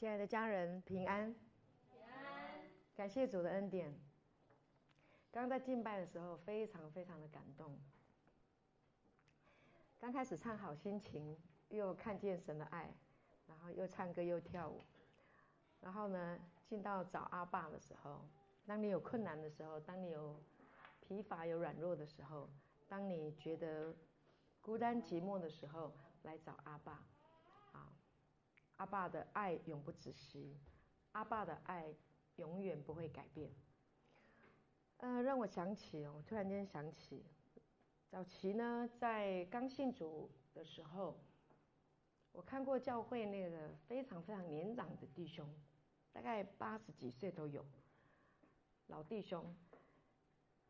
亲爱的家人，平安。平安。感谢主的恩典。刚刚在敬拜的时候，非常非常的感动。刚开始唱好心情，又看见神的爱，然后又唱歌又跳舞。然后呢，进到找阿爸的时候，当你有困难的时候，当你有疲乏、有软弱的时候，当你觉得孤单寂寞的时候，来找阿爸。阿爸的爱永不止息，阿爸的爱永远不会改变。呃，让我想起哦，我突然间想起，早期呢，在刚信主的时候，我看过教会那个非常非常年长的弟兄，大概八十几岁都有，老弟兄。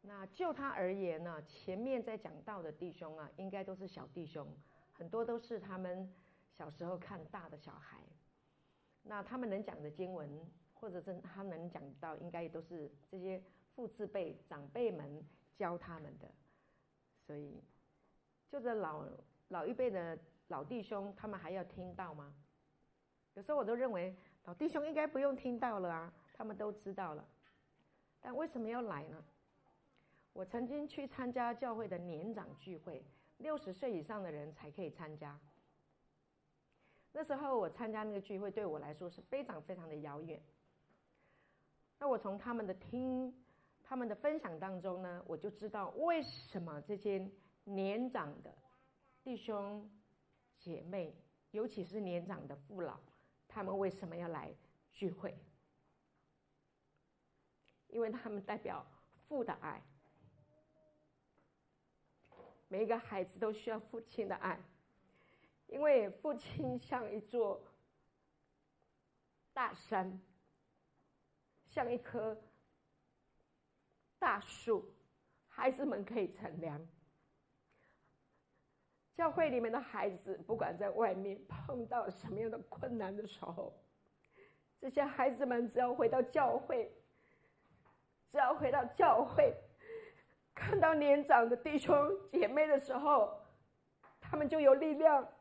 那就他而言呢，前面在讲道的弟兄啊，应该都是小弟兄，很多都是他们。小时候看大的小孩，那他们能讲的经文，或者是他能讲到，应该也都是这些父字辈长辈们教他们的。所以，就这老老一辈的老弟兄，他们还要听到吗？有时候我都认为老弟兄应该不用听到了啊，他们都知道了。但为什么要来呢？我曾经去参加教会的年长聚会，六十岁以上的人才可以参加。那时候我参加那个聚会，对我来说是非常非常的遥远。那我从他们的听、他们的分享当中呢，我就知道为什么这些年长的弟兄姐妹，尤其是年长的父老，他们为什么要来聚会？因为他们代表父的爱，每一个孩子都需要父亲的爱。因为父亲像一座大山，像一棵大树，孩子们可以乘凉。教会里面的孩子，不管在外面碰到什么样的困难的时候，这些孩子们只要回到教会，只要回到教会，看到年长的弟兄姐妹的时候，他们就有力量。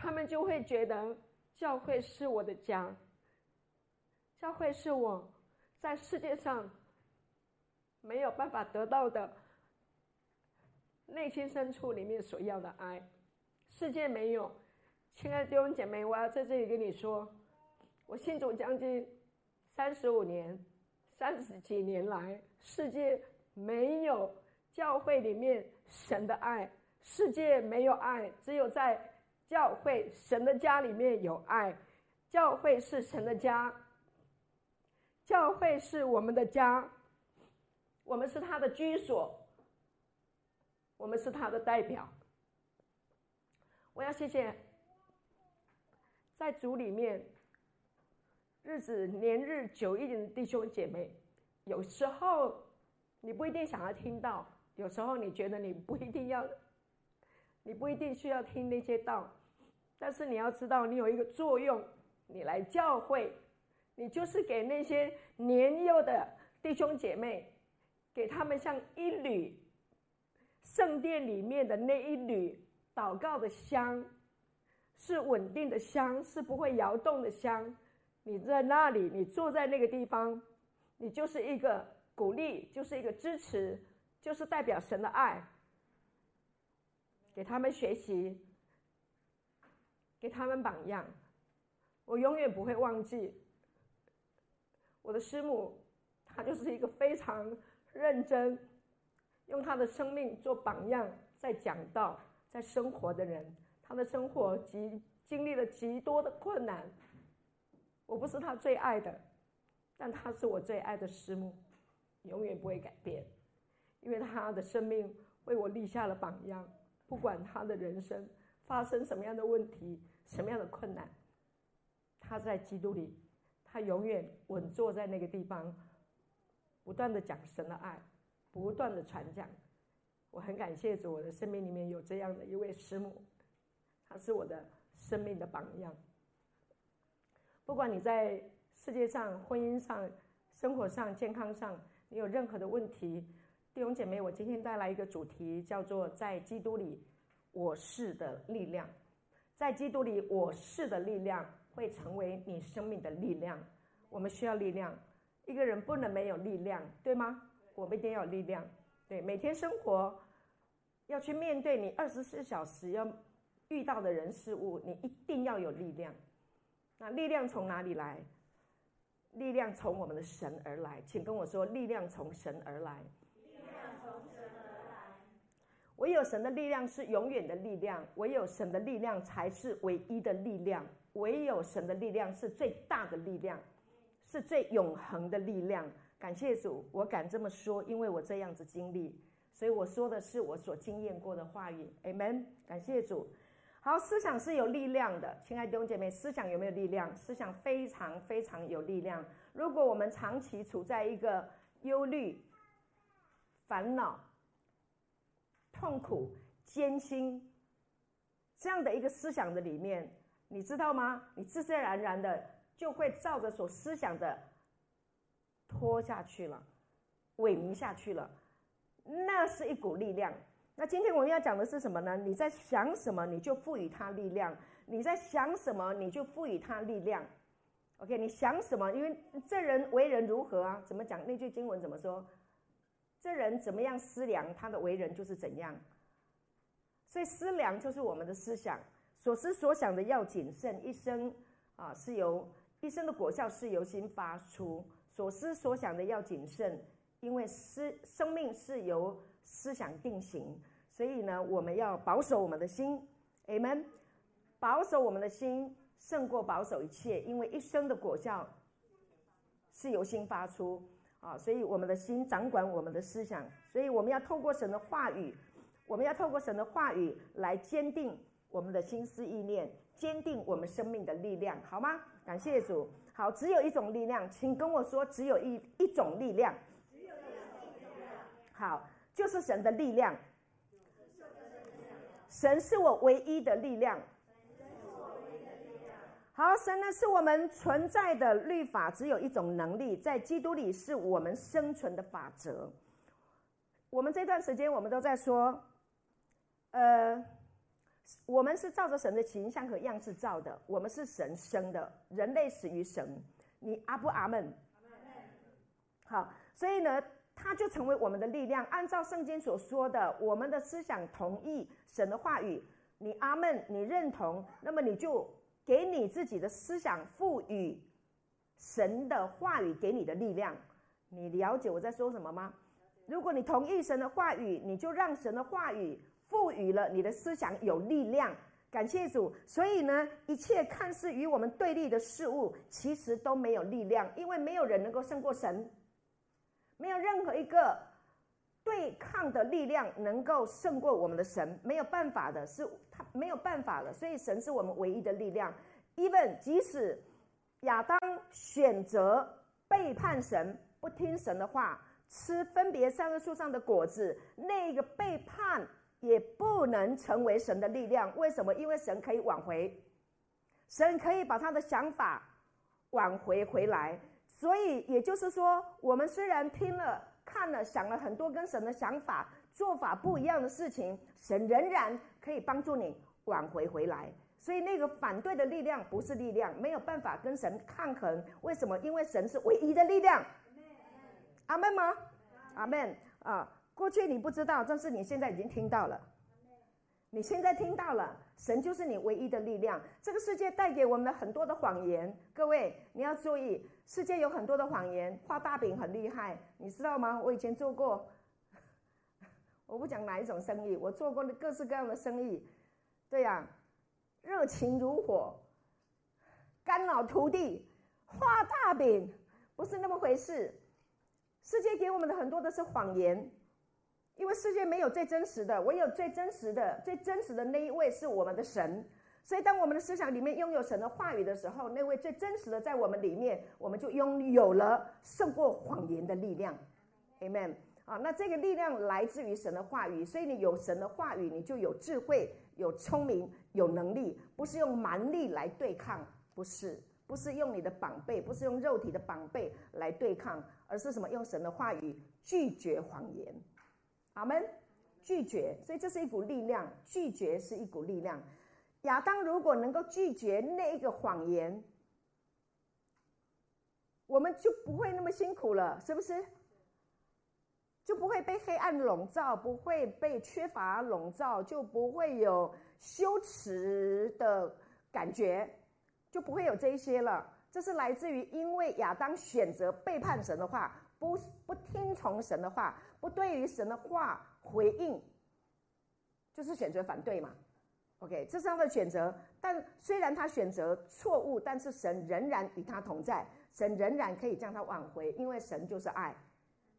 他们就会觉得教会是我的家，教会是我在世界上没有办法得到的内心深处里面所要的爱，世界没有。亲爱的弟兄姐妹，我要在这里跟你说，我信主将近三十五年，三十几年来，世界没有教会里面神的爱，世界没有爱，只有在。教会，神的家里面有爱，教会是神的家，教会是我们的家，我们是他的居所，我们是他的代表。我要谢谢，在主里面日子年日久一点的弟兄姐妹，有时候你不一定想要听到，有时候你觉得你不一定要。你不一定需要听那些道，但是你要知道，你有一个作用，你来教会，你就是给那些年幼的弟兄姐妹，给他们像一缕圣殿里面的那一缕祷告的香，是稳定的香，是不会摇动的香。你在那里，你坐在那个地方，你就是一个鼓励，就是一个支持，就是代表神的爱。给他们学习，给他们榜样。我永远不会忘记我的师母，她就是一个非常认真，用她的生命做榜样，在讲道、在生活的人。她的生活极经历了极多的困难，我不是她最爱的，但她是我最爱的师母，永远不会改变，因为她的生命为我立下了榜样。不管他的人生发生什么样的问题、什么样的困难，他在基督里，他永远稳坐在那个地方，不断的讲神的爱，不断的传讲。我很感谢主，我的生命里面有这样的一位师母，她是我的生命的榜样。不管你在世界上、婚姻上、生活上、健康上，你有任何的问题。弟兄姐妹，我今天带来一个主题，叫做“在基督里我是的力量，在基督里，我是的力量会成为你生命的力量。我们需要力量，一个人不能没有力量，对吗？我们一定要有力量。对，每天生活要去面对你二十四小时要遇到的人事物，你一定要有力量。那力量从哪里来？力量从我们的神而来，请跟我说，力量从神而来。唯有神的力量是永远的力量，唯有神的力量才是唯一的力量，唯有神的力量是最大的力量，是最永恒的力量。感谢主，我敢这么说，因为我这样子经历，所以我说的是我所经验过的话语。Amen。感谢主。好，思想是有力量的，亲爱的弟兄姐妹，思想有没有力量？思想非常非常有力量。如果我们长期处在一个忧虑、烦恼、痛苦、艰辛这样的一个思想的里面，你知道吗？你自自然然的就会照着所思想的拖下去了，萎靡下去了。那是一股力量。那今天我们要讲的是什么呢？你在想什么，你就赋予它力量；你在想什么，你就赋予它力量。OK，你想什么？因为这人为人如何啊？怎么讲？那句经文怎么说？这人怎么样思量，他的为人就是怎样。所以思量就是我们的思想，所思所想的要谨慎。一生啊，是由一生的果效是由心发出。所思所想的要谨慎，因为思生命是由思想定型。所以呢，我们要保守我们的心，Amen。保守我们的心胜过保守一切，因为一生的果效是由心发出啊。所以我们的心掌管我们的思想，所以我们要透过神的话语，我们要透过神的话语来坚定我们的心思意念，坚定我们生命的力量，好吗？感谢主。好，只有一种力量，请跟我说，只有一一种力量。好，就是神的力量。神是我唯一的力量。好，神呢是我们存在的律法，只有一种能力，在基督里是我们生存的法则。我们这段时间我们都在说，呃，我们是照着神的形象和样式造的，我们是神生的，人类始于神。你阿不阿门？好，所以呢。它就成为我们的力量。按照圣经所说的，我们的思想同意神的话语，你阿门，你认同，那么你就给你自己的思想赋予神的话语给你的力量。你了解我在说什么吗？如果你同意神的话语，你就让神的话语赋予了你的思想有力量。感谢主。所以呢，一切看似与我们对立的事物，其实都没有力量，因为没有人能够胜过神。没有任何一个对抗的力量能够胜过我们的神，没有办法的，是他没有办法的。所以神是我们唯一的力量。Even 即使亚当选择背叛神，不听神的话，吃分别善恶树上的果子，那个背叛也不能成为神的力量。为什么？因为神可以挽回，神可以把他的想法挽回回来。所以也就是说，我们虽然听了、看了、想了很多跟神的想法、做法不一样的事情，神仍然可以帮助你挽回回来。所以那个反对的力量不是力量，没有办法跟神抗衡。为什么？因为神是唯一的力量。阿门吗？阿门啊！过去你不知道，但是你现在已经听到了。你现在听到了，神就是你唯一的力量。这个世界带给我们的很多的谎言，各位你要注意。世界有很多的谎言，画大饼很厉害，你知道吗？我以前做过，我不讲哪一种生意，我做过各式各样的生意，对呀、啊，热情如火，肝脑涂地，画大饼不是那么回事。世界给我们的很多的是谎言，因为世界没有最真实的，唯有最真实的、最真实的那一位是我们的神。所以，当我们的思想里面拥有神的话语的时候，那位最真实的在我们里面，我们就拥有了胜过谎言的力量。Amen。啊，那这个力量来自于神的话语，所以你有神的话语，你就有智慧、有聪明、有能力，不是用蛮力来对抗，不是，不是用你的膀背，不是用肉体的膀背来对抗，而是什么？用神的话语拒绝谎言。阿门。拒绝，所以这是一股力量，拒绝是一股力量。亚当如果能够拒绝那一个谎言，我们就不会那么辛苦了，是不是？就不会被黑暗笼罩，不会被缺乏笼罩，就不会有羞耻的感觉，就不会有这一些了。这是来自于因为亚当选择背叛神的话，不不听从神的话，不对于神的话回应，就是选择反对嘛。OK，这是他的选择。但虽然他选择错误，但是神仍然与他同在，神仍然可以将他挽回，因为神就是爱。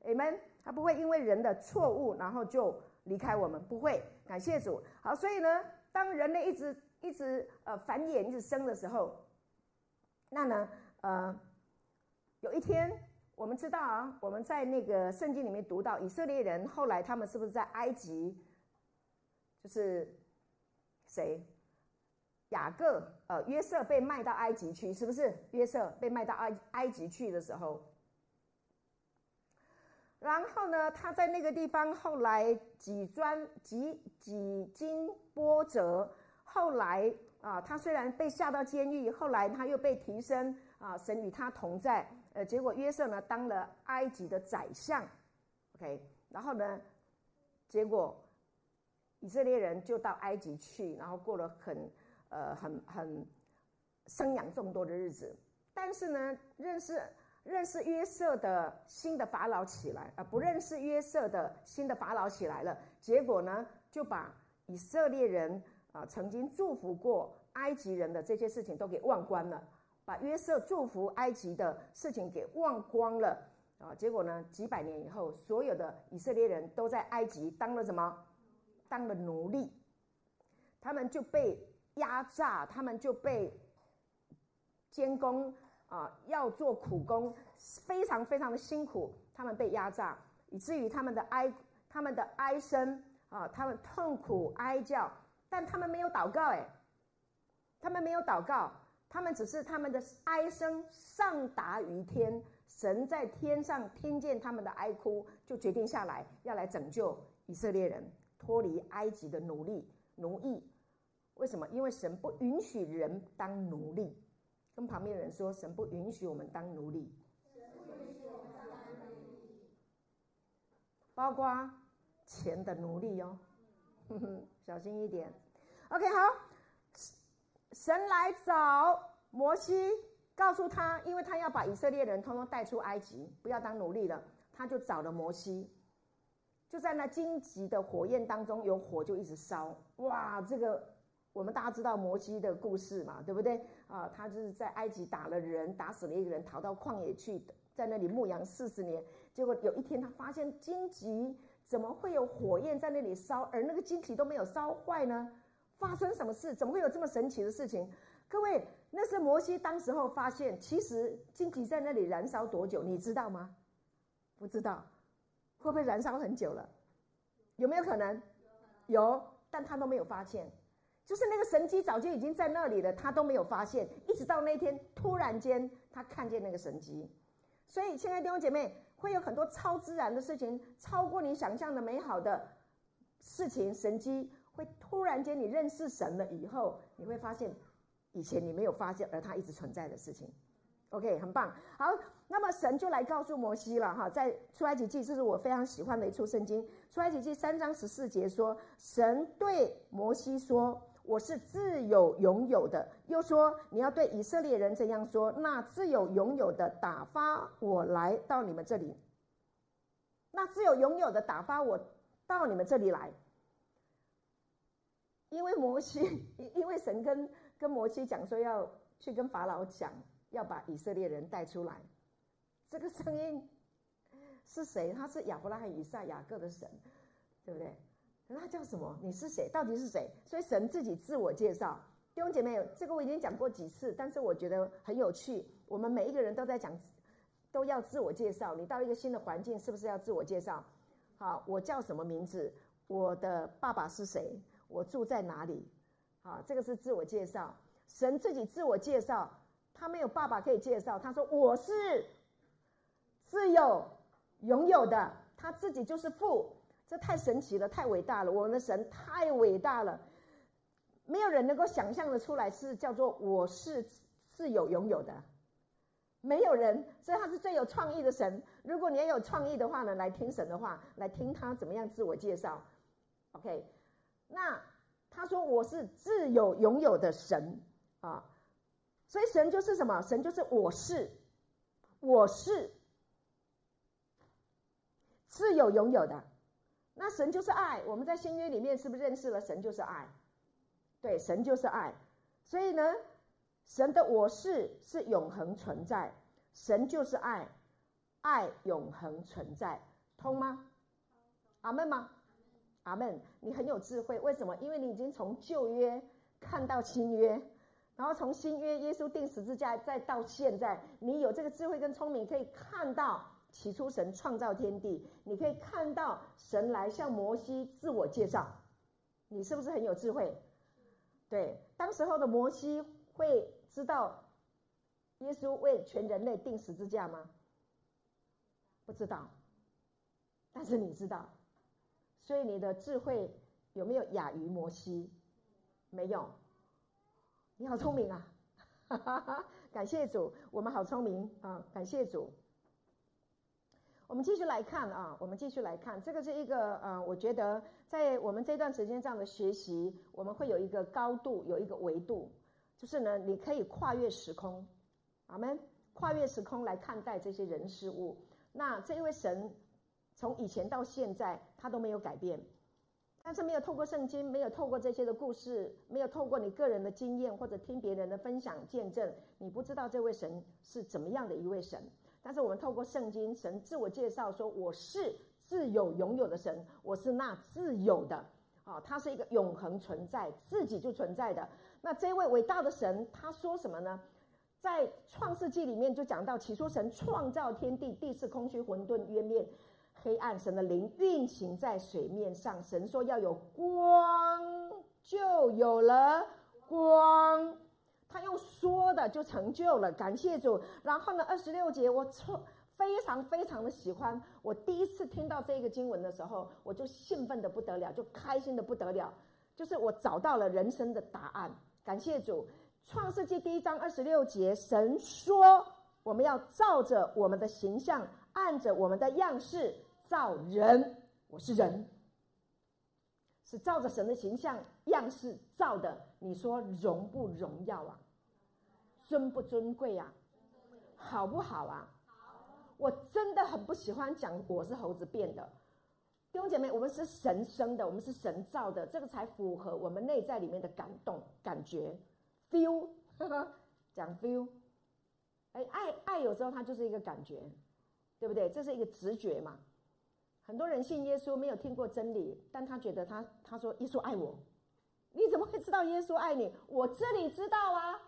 Amen。他不会因为人的错误，然后就离开我们，不会。感谢主。好，所以呢，当人类一直一直呃繁衍，一直生的时候，那呢，呃，有一天我们知道啊，我们在那个圣经里面读到以色列人后来他们是不是在埃及，就是谁？雅各呃约瑟被卖到埃及去，是不是？约瑟被卖到埃埃及去的时候。然后呢，他在那个地方后来几专几几经波折，后来啊，他虽然被下到监狱，后来他又被提升啊，神与他同在。呃，结果约瑟呢当了埃及的宰相，OK，然后呢，结果以色列人就到埃及去，然后过了很呃很很生养众多的日子。但是呢，认识。认识约瑟的新的法老起来，啊，不认识约瑟的新的法老起来了。结果呢，就把以色列人啊曾经祝福过埃及人的这些事情都给忘光了，把约瑟祝福埃及的事情给忘光了啊。结果呢，几百年以后，所有的以色列人都在埃及当了什么？当了奴隶，他们就被压榨，他们就被监工。啊，要做苦工，非常非常的辛苦，他们被压榨，以至于他们的哀，他们的哀声啊，他们痛苦哀叫，但他们没有祷告，哎，他们没有祷告，他们只是他们的哀声上达于天，神在天上听见他们的哀哭，就决定下来要来拯救以色列人脱离埃及的奴隶奴役。为什么？因为神不允许人当奴隶。跟旁边的人说：“神不允许我们当奴隶，包括钱的奴隶哦，哼哼，小心一点。”OK，好，神来找摩西，告诉他，因为他要把以色列人通通带出埃及，不要当奴隶了，他就找了摩西，就在那荆棘的火焰当中，有火就一直烧，哇，这个。我们大家知道摩西的故事嘛，对不对？啊，他就是在埃及打了人，打死了一个人，逃到旷野去，在那里牧羊四十年。结果有一天，他发现荆棘怎么会有火焰在那里烧，而那个荆棘都没有烧坏呢？发生什么事？怎么会有这么神奇的事情？各位，那是摩西当时候发现，其实荆棘在那里燃烧多久，你知道吗？不知道，会不会燃烧很久了？有没有可能？有，但他都没有发现。就是那个神迹早就已经在那里了，他都没有发现，一直到那天突然间他看见那个神迹，所以亲爱的弟兄姐妹会有很多超自然的事情，超过你想象的美好的事情，神迹会突然间你认识神了以后，你会发现以前你没有发现而它一直存在的事情。OK，很棒。好，那么神就来告诉摩西了哈，在出埃及记，这是我非常喜欢的一处圣经，出埃及记三章十四节说，神对摩西说。我是自有拥有的，又说你要对以色列人这样说：那自有拥有的打发我来到你们这里。那自有拥有的打发我到你们这里来，因为摩西，因为神跟跟摩西讲说要去跟法老讲，要把以色列人带出来。这个声音是谁？他是亚伯拉罕、以撒、雅各的神，对不对？那叫什么？你是谁？到底是谁？所以神自己自我介绍。弟兄姐妹，这个我已经讲过几次，但是我觉得很有趣。我们每一个人都在讲，都要自我介绍。你到一个新的环境，是不是要自我介绍？好，我叫什么名字？我的爸爸是谁？我住在哪里？好，这个是自我介绍。神自己自我介绍，他没有爸爸可以介绍。他说我是自有拥有的，他自己就是父。这太神奇了，太伟大了，我们的神太伟大了，没有人能够想象得出来，是叫做我是自有拥有的，没有人，所以他是最有创意的神。如果你也有创意的话呢，来听神的话，来听他怎么样自我介绍。OK，那他说我是自有拥有的神啊，所以神就是什么？神就是我是，我是自有拥有的。那神就是爱，我们在新约里面是不是认识了神就是爱？对，神就是爱。所以呢，神的我是是永恒存在，神就是爱，爱永恒存在，通吗？阿门吗？阿门，你很有智慧，为什么？因为你已经从旧约看到新约，然后从新约耶稣钉十字架，再到现在，你有这个智慧跟聪明，可以看到起初神创造天地，你可以看到神来向摩西自我介绍，你是不是很有智慧？对，当时候的摩西会知道耶稣为全人类钉十字架吗？不知道，但是你知道。所以你的智慧有没有亚于摩西？没有。你好聪明啊！哈哈哈，感谢主，我们好聪明啊！感谢主。我们继续来看啊，我们继续来看，这个是一个呃，我觉得在我们这段时间这样的学习，我们会有一个高度，有一个维度，就是呢，你可以跨越时空，阿们，跨越时空来看待这些人事物。那这一位神。从以前到现在，他都没有改变，但是没有透过圣经，没有透过这些的故事，没有透过你个人的经验或者听别人的分享见证，你不知道这位神是怎么样的一位神。但是我们透过圣经，神自我介绍说：“我是自有永有的神，我是那自有的。”啊，他是一个永恒存在，自己就存在的。那这位伟大的神，他说什么呢？在创世纪里面就讲到，起初神创造天地，地是空虚混沌渊面。黑暗，神的灵运行在水面上。神说要有光，就有了光。他用说的就成就了，感谢主。然后呢，二十六节我错非常非常的喜欢。我第一次听到这个经文的时候，我就兴奋的不得了，就开心的不得了。就是我找到了人生的答案。感谢主。创世纪第一章二十六节，神说我们要照着我们的形象，按着我们的样式。造人，我是人，是照着神的形象样式造的。你说荣不荣耀啊？尊不尊贵啊？好不好啊？我真的很不喜欢讲我是猴子变的。弟兄姐妹，我们是神生的，我们是神造的，这个才符合我们内在里面的感动、感觉，feel，呵呵，讲 feel。哎，爱爱有时候它就是一个感觉，对不对？这是一个直觉嘛。很多人信耶稣没有听过真理，但他觉得他他说耶稣爱我，你怎么会知道耶稣爱你？我这里知道啊，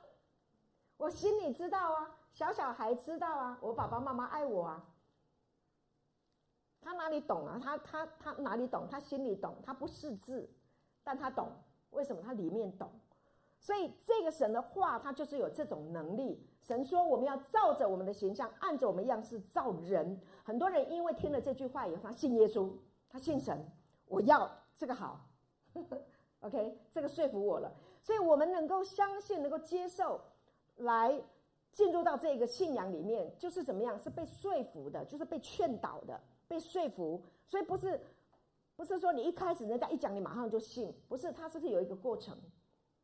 我心里知道啊，小小孩知道啊，我爸爸妈妈爱我啊。他哪里懂啊？他他他哪里懂？他心里懂，他不识字，但他懂。为什么？他里面懂。所以这个神的话，他就是有这种能力。神说：“我们要照着我们的形象，按着我们样式造人。”很多人因为听了这句话以后，他信耶稣，他信神。我要这个好，OK，这个说服我了。所以我们能够相信，能够接受，来进入到这个信仰里面，就是怎么样？是被说服的，就是被劝导的，被说服。所以不是，不是说你一开始人家一讲，你马上就信，不是，他是不是有一个过程？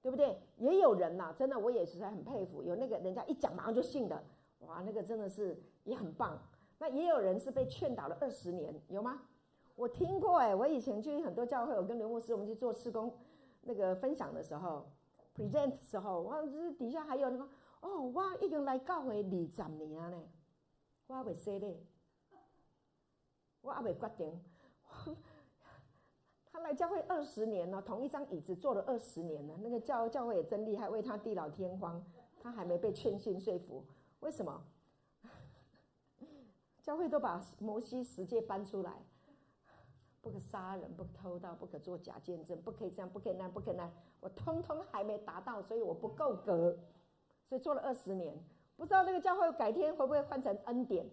对不对？也有人呐、啊，真的，我也实在很佩服，有那个人家一讲马上就信的，哇，那个真的是也很棒。那也有人是被劝导了二十年，有吗？我听过哎，我以前去很多教会，我跟刘牧师我们去做事工，那个分享的时候，present 的时候，哇，这底下还有那个，哦，哇，已经来教会二十年呢，我还未说呢，我还未决定。他来教会二十年了，同一张椅子坐了二十年了。那个教教会也真厉害，为他地老天荒，他还没被劝信说服。为什么？教会都把摩西十诫搬出来，不可杀人，不可偷盗，不可做假见证，不可以这样，不可以那，不可以那。我通通还没达到，所以我不够格，所以做了二十年。不知道那个教会改天会不会换成恩典？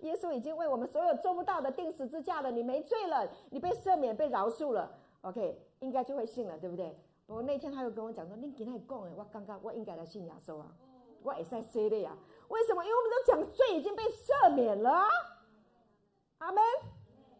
耶稣已经为我们所有做不到的定十字架了，你没罪了，你被赦免、被饶恕了。OK，应该就会信了，对不对？不过那天他又跟我讲说：“你跟他讲诶，我刚刚我应该来信耶稣啊，我也在说的呀。为什么？因为我们都讲罪已经被赦免了。阿门。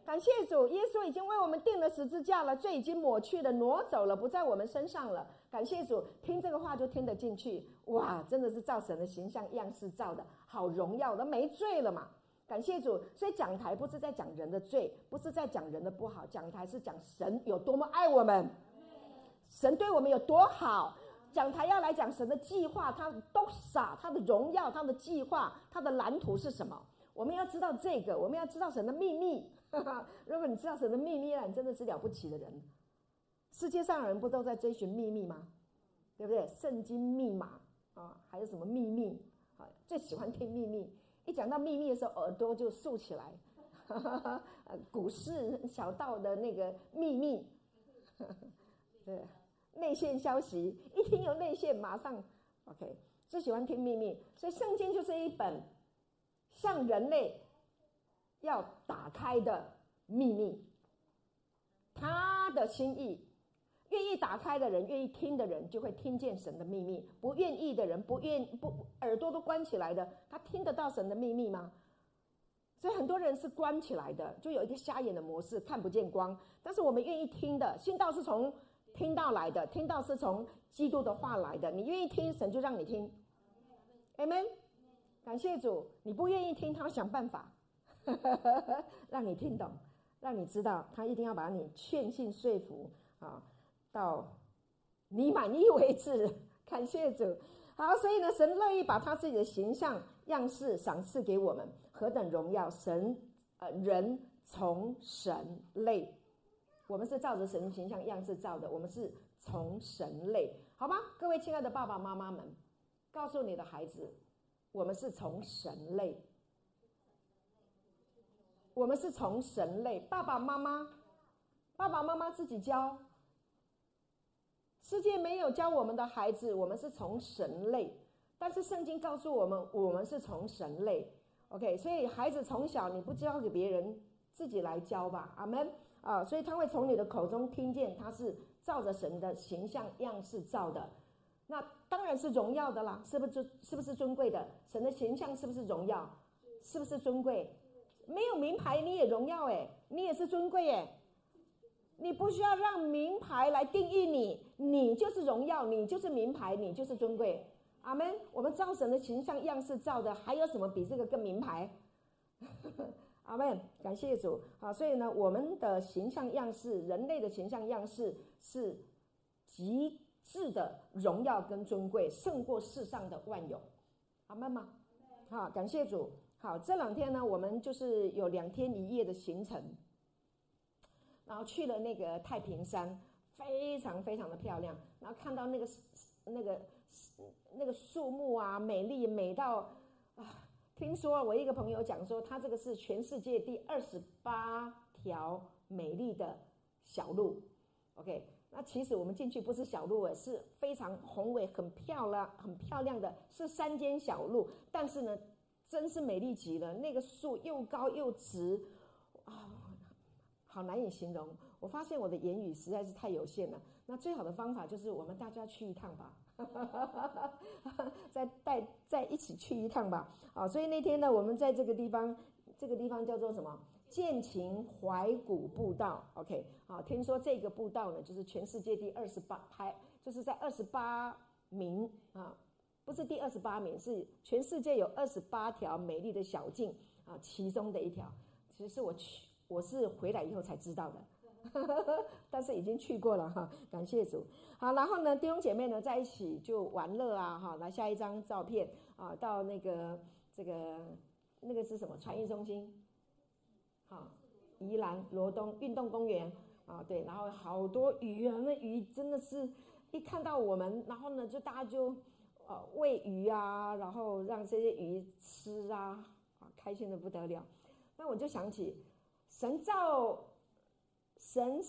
感谢主，耶稣已经为我们定了十字架了，罪已经抹去了、挪走了，不在我们身上了。感谢主，听这个话就听得进去。哇，真的是造神的形象样式造的，好荣耀的，没罪了嘛。感谢主，所以讲台不是在讲人的罪，不是在讲人的不好，讲台是讲神有多么爱我们，神对我们有多好。讲台要来讲神的计划，他都傻，他的荣耀，他的计划，他的蓝图是什么？我们要知道这个，我们要知道神的秘密。如果你知道神的秘密了，你真的是了不起的人。世界上的人不都在追寻秘密吗？对不对？圣经密码啊，还有什么秘密啊？最喜欢听秘密。一讲到秘密的时候，耳朵就竖起来。股市小道的那个秘密，对，内线消息，一听有内线，马上 OK。最喜欢听秘密，所以圣经就是一本向人类要打开的秘密，他的心意。愿意打开的人，愿意听的人，就会听见神的秘密；不愿意的人，不愿不耳朵都关起来的，他听得到神的秘密吗？所以很多人是关起来的，就有一个瞎眼的模式，看不见光。但是我们愿意听的，信道是从听到来的，听到是从基督的话来的。你愿意听，神就让你听。Amen。感谢主。你不愿意听，他想办法 让你听懂，让你知道，他一定要把你劝信说服啊。到你满意为止，感谢主。好，所以呢，神乐意把他自己的形象样式赏赐给我们，何等荣耀！神呃，人从神类，我们是照着神形象样式造的，我们是从神类，好吗？各位亲爱的爸爸妈妈们，告诉你的孩子，我们是从神类，我们是从神类。爸爸妈妈，爸爸妈妈自己教。世界没有教我们的孩子，我们是从神类，但是圣经告诉我们，我们是从神类。OK，所以孩子从小你不教给别人，自己来教吧。阿门啊！所以他会从你的口中听见，他是照着神的形象样式造的，那当然是荣耀的啦，是不是？是不是尊贵的？神的形象是不是荣耀？是不是尊贵？没有名牌你也荣耀诶，你也是尊贵诶。你不需要让名牌来定义你，你就是荣耀，你就是名牌，你就是尊贵。阿门。我们造神的形象样式造的，还有什么比这个更名牌？阿门。感谢主啊！所以呢，我们的形象样式，人类的形象样式是极致的荣耀跟尊贵，胜过世上的万有。阿门吗？好，感谢主。好，这两天呢，我们就是有两天一夜的行程。然后去了那个太平山，非常非常的漂亮。然后看到那个那个那个树木啊，美丽美到啊！听说我一个朋友讲说，他这个是全世界第二十八条美丽的小路。OK，那其实我们进去不是小路诶，是非常宏伟、很漂亮、很漂亮的，是山间小路。但是呢，真是美丽极了，那个树又高又直啊！好难以形容，我发现我的言语实在是太有限了。那最好的方法就是我们大家去一趟吧，再带再一起去一趟吧。啊，所以那天呢，我们在这个地方，这个地方叫做什么？建琴怀古步道。OK，好，听说这个步道呢，就是全世界第二十八排，就是在二十八名啊，不是第二十八名，是全世界有二十八条美丽的小径啊，其中的一条。其实是我去。我是回来以后才知道的，但是已经去过了哈，感谢主。好，然后呢，弟兄姐妹呢在一起就玩乐啊，哈，来下一张照片啊，到那个这个那个是什么传艺中心？好，宜兰罗东运动公园啊，对，然后好多鱼啊，那鱼真的是一看到我们，然后呢就大家就呃喂鱼啊，然后让这些鱼吃啊，啊，开心的不得了。那我就想起。神造神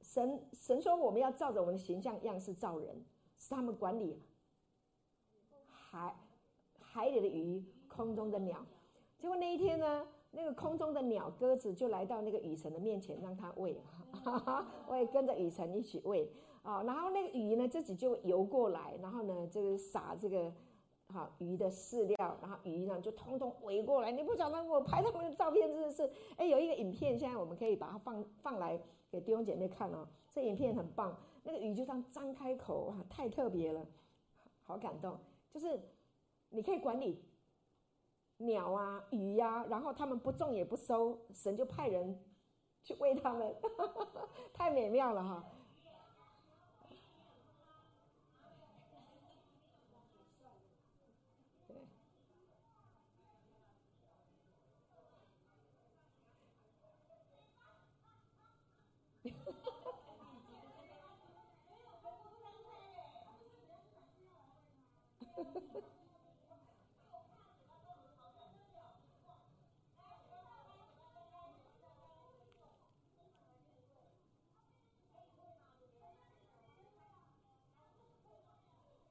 神神说，我们要照着我们的形象样式造人，是他们管理海海里的鱼、空中的鸟。结果那一天呢，那个空中的鸟鸽子就来到那个雨神的面前，让他喂，我也跟着雨神一起喂啊。然后那个鱼呢，自己就游过来，然后呢，就是撒这个好鱼的饲料，然后鱼呢就通通围过来。你不晓得我拍他们的照片真的是，哎，有一个影片，现在我们可以把它放放来给弟兄姐妹看哦。这影片很棒，那个鱼就这样张开口，哇，太特别了，好感动。就是你可以管理。鸟啊，鱼呀、然后他们不种也不收，神就派人去喂他们，太美妙了哈！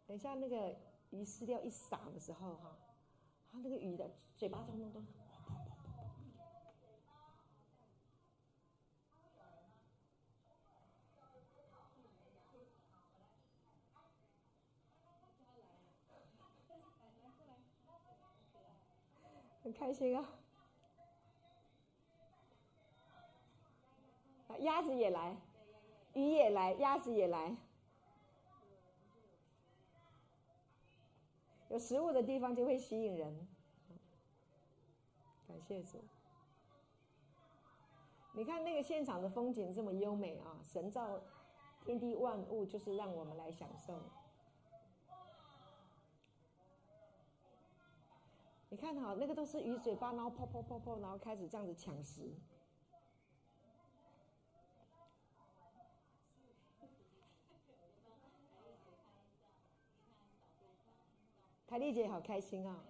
等一下，那个鱼饲料一撒的时候，哈，它那个鱼的嘴巴通通都，很开心啊！啊，鸭子也来，鱼也来，鸭子也来。有食物的地方就会吸引人，感谢主。你看那个现场的风景这么优美啊！神造天地万物，就是让我们来享受。你看哈，那个都是鱼嘴巴，然后噗噗噗噗，然后开始这样子抢食。凯丽姐好开心啊！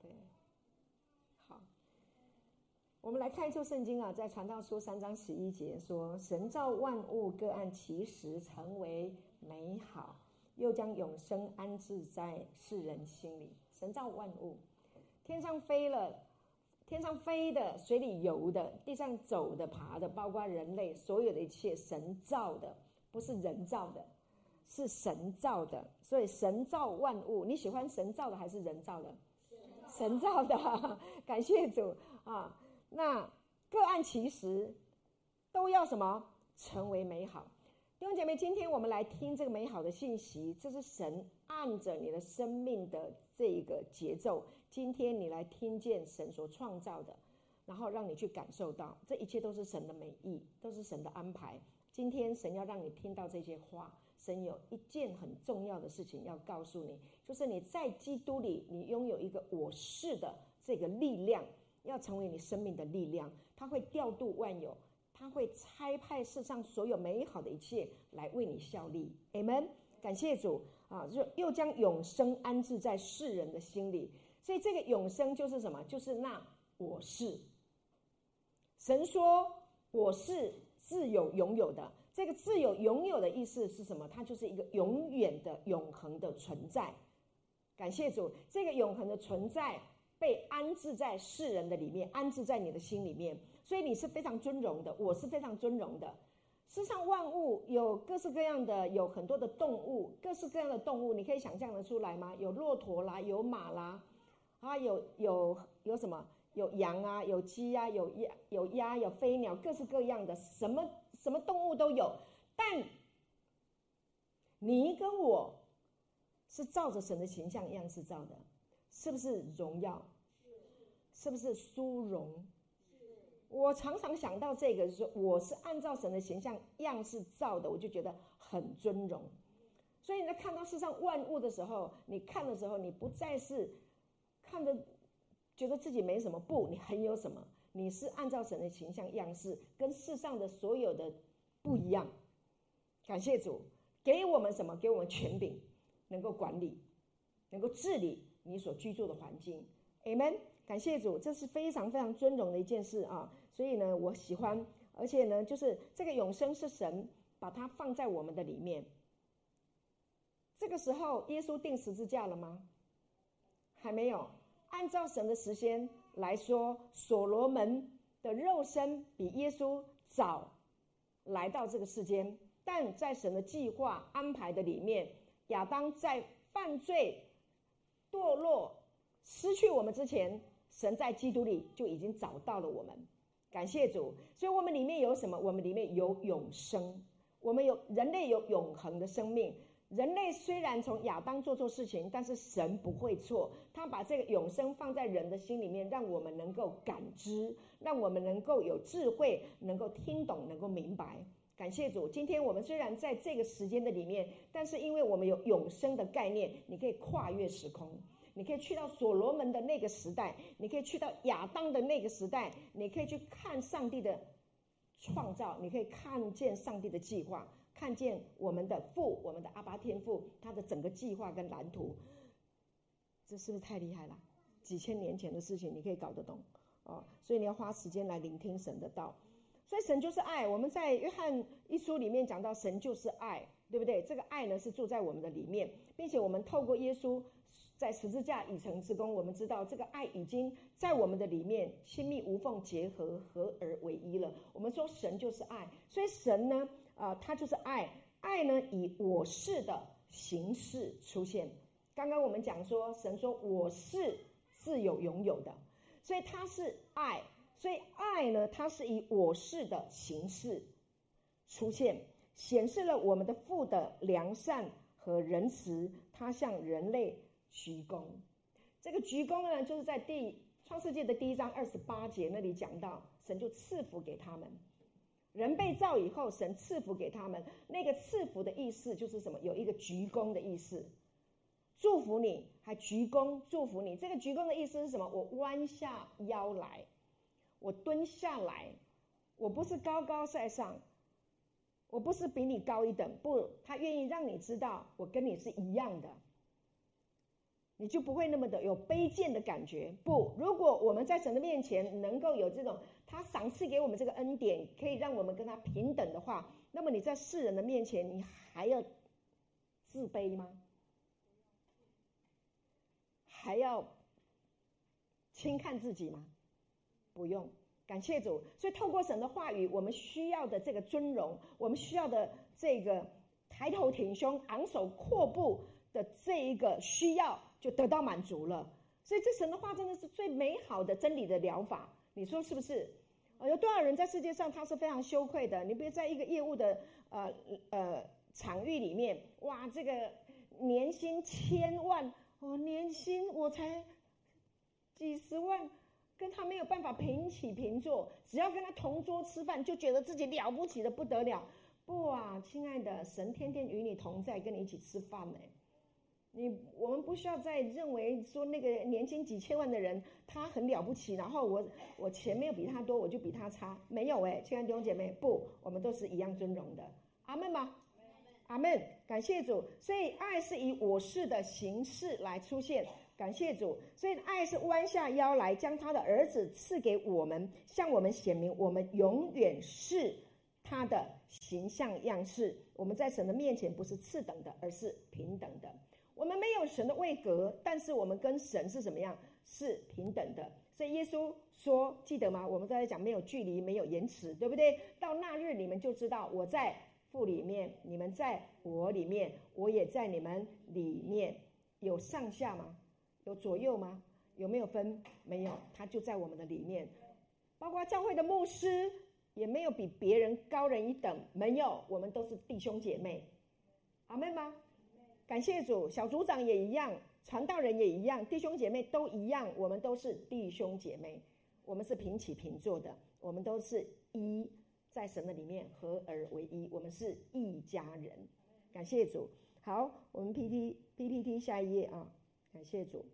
对，好，我们来看一处圣经啊，在传道书三章十一节说：“神造万物，各按其时成为美好，又将永生安置在世人心里。”神造万物，天上飞了，天上飞的，水里游的，地上走的、爬的，包括人类，所有的一切，神造的，不是人造的。是神造的，所以神造万物。你喜欢神造的还是人造的？神造的，感谢主啊！那各案其实，都要什么？成为美好。弟兄姐妹，今天我们来听这个美好的信息，这是神按着你的生命的这一个节奏。今天你来听见神所创造的，然后让你去感受到，这一切都是神的美意，都是神的安排。今天神要让你听到这些话。神有一件很重要的事情要告诉你，就是你在基督里，你拥有一个我是的这个力量，要成为你生命的力量。它会调度万有，它会差派世上所有美好的一切来为你效力。Amen。感谢主啊！就又将永生安置在世人的心里。所以这个永生就是什么？就是那我是。神说我是自有拥有的。这个自有永有的意思是什么？它就是一个永远的、永恒的存在。感谢主，这个永恒的存在被安置在世人的里面，安置在你的心里面，所以你是非常尊荣的，我是非常尊荣的。世上万物有各式各样的，有很多的动物，各式各样的动物，你可以想象得出来吗？有骆驼啦，有马啦，啊，有有有什么？有羊啊，有鸡啊，有鸭，有鸭，有飞鸟，各式各样的，什么？什么动物都有，但你跟我是照着神的形象样式造的，是不是荣耀？是不是殊荣？我常常想到这个，说我是按照神的形象样式造的，我就觉得很尊荣。所以你在看到世上万物的时候，你看的时候，你不再是看着觉得自己没什么，不，你很有什么。你是按照神的形象样式，跟世上的所有的不一样。感谢主，给我们什么？给我们权柄，能够管理，能够治理你所居住的环境。Amen。感谢主，这是非常非常尊荣的一件事啊！所以呢，我喜欢，而且呢，就是这个永生是神把它放在我们的里面。这个时候，耶稣钉十字架了吗？还没有。按照神的时间。来说，所罗门的肉身比耶稣早来到这个世间，但在神的计划安排的里面，亚当在犯罪、堕落、失去我们之前，神在基督里就已经找到了我们。感谢主，所以我们里面有什么？我们里面有永生，我们有人类有永恒的生命。人类虽然从亚当做错事情，但是神不会错，他把这个永生放在人的心里面，让我们能够感知，让我们能够有智慧，能够听懂，能够明白。感谢主，今天我们虽然在这个时间的里面，但是因为我们有永生的概念，你可以跨越时空。你可以去到所罗门的那个时代，你可以去到亚当的那个时代，你可以去看上帝的创造，你可以看见上帝的计划，看见我们的父，我们的阿爸天父，他的整个计划跟蓝图，这是不是太厉害了？几千年前的事情，你可以搞得懂哦。所以你要花时间来聆听神的道。所以神就是爱。我们在约翰一书里面讲到，神就是爱，对不对？这个爱呢是住在我们的里面，并且我们透过耶稣。在十字架已成之功，我们知道这个爱已经在我们的里面亲密无缝结合，合而为一了。我们说神就是爱，所以神呢，啊、它，就是爱。爱呢，以我是的形式出现。刚刚我们讲说，神说我是自有拥有的，所以他是爱。所以爱呢，它是以我是的形式出现，显示了我们的父的良善和仁慈。他向人类。鞠躬，这个鞠躬呢，就是在第创世纪的第一章二十八节那里讲到，神就赐福给他们。人被造以后，神赐福给他们。那个赐福的意思就是什么？有一个鞠躬的意思，祝福你，还鞠躬祝福你。这个鞠躬的意思是什么？我弯下腰来，我蹲下来，我不是高高在上，我不是比你高一等，不，他愿意让你知道，我跟你是一样的。你就不会那么的有卑贱的感觉。不，如果我们在神的面前能够有这种他赏赐给我们这个恩典，可以让我们跟他平等的话，那么你在世人的面前，你还要自卑吗？还要轻看自己吗？不用，感谢主。所以透过神的话语，我们需要的这个尊荣，我们需要的这个抬头挺胸、昂首阔步的这一个需要。就得到满足了，所以这神的话真的是最美好的真理的疗法，你说是不是？有多少人在世界上他是非常羞愧的？你别在一个业务的呃呃场域里面，哇，这个年薪千万哦，年薪我才几十万，跟他没有办法平起平坐，只要跟他同桌吃饭，就觉得自己了不起的不得了。不啊，亲爱的，神天天与你同在，跟你一起吃饭呢。你我们不需要再认为说那个年薪几千万的人他很了不起，然后我我钱没有比他多，我就比他差。没有哎，亲爱的弟兄姐妹，不，我们都是一样尊荣的。阿门吗？阿门。感谢主。所以爱是以我是的形式来出现。感谢主。所以爱是弯下腰来，将他的儿子赐给我们，向我们显明我们永远是他的形象样式。我们在神的面前不是次等的，而是平等的。我们没有神的位格，但是我们跟神是怎么样？是平等的。所以耶稣说：“记得吗？我们刚才讲没有距离，没有延迟，对不对？到那日你们就知道我在父里面，你们在我里面，我也在你们里面。有上下吗？有左右吗？有没有分？没有，他就在我们的里面。包括教会的牧师也没有比别人高人一等，没有，我们都是弟兄姐妹。阿门吗？”感谢主，小组长也一样，传道人也一样，弟兄姐妹都一样，我们都是弟兄姐妹，我们是平起平坐的，我们都是一，在神的里面合而为一，我们是一家人。感谢主，好，我们 P T P P T 下一页啊，感谢主。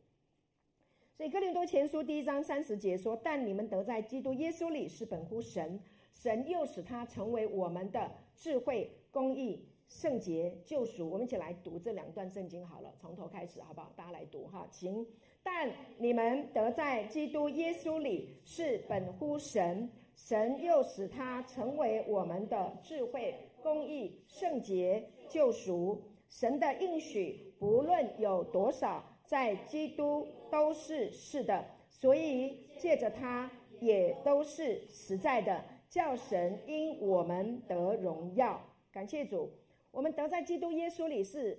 所以哥林多前书第一章三十节说：“但你们得在基督耶稣里是本乎神，神又使他成为我们的智慧、公义。”圣洁救赎，我们一起来读这两段圣经好了，从头开始好不好？大家来读哈，请。但你们得在基督耶稣里是本乎神，神又使他成为我们的智慧、公义、圣洁、救赎。神的应许不论有多少，在基督都是是的，所以借着他也都是实在的，叫神因我们得荣耀。感谢主，我们得在基督耶稣里是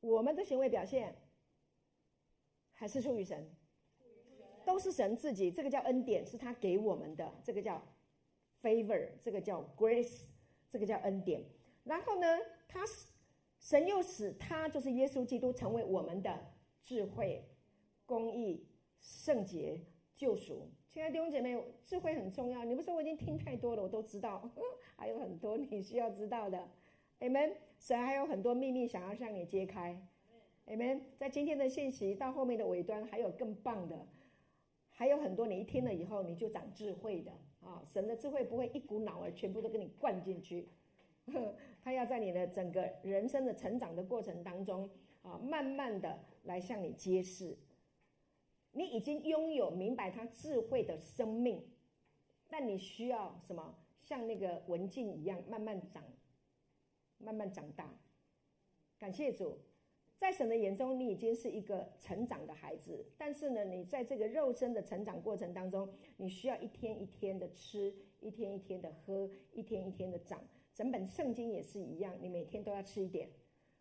我们的行为表现，还是出于神？都是神自己，这个叫恩典，是他给我们的，这个叫 favor，这个叫 grace，这个叫恩典。然后呢，他是神又使他就是耶稣基督成为我们的智慧、公义、圣洁、救赎。亲爱的弟兄姐妹，智慧很重要。你不说我已经听太多了，我都知道，还有很多你需要知道的。Amen。神还有很多秘密想要向你揭开。Amen。在今天的信息到后面的尾端，还有更棒的。还有很多，你一听了以后，你就长智慧的啊！神的智慧不会一股脑儿全部都给你灌进去，他要在你的整个人生的成长的过程当中啊，慢慢的来向你揭示。你已经拥有明白他智慧的生命，但你需要什么？像那个文静一样，慢慢长，慢慢长大。感谢主。在神的眼中，你已经是一个成长的孩子。但是呢，你在这个肉身的成长过程当中，你需要一天一天的吃，一天一天的喝，一天一天的长。整本圣经也是一样，你每天都要吃一点，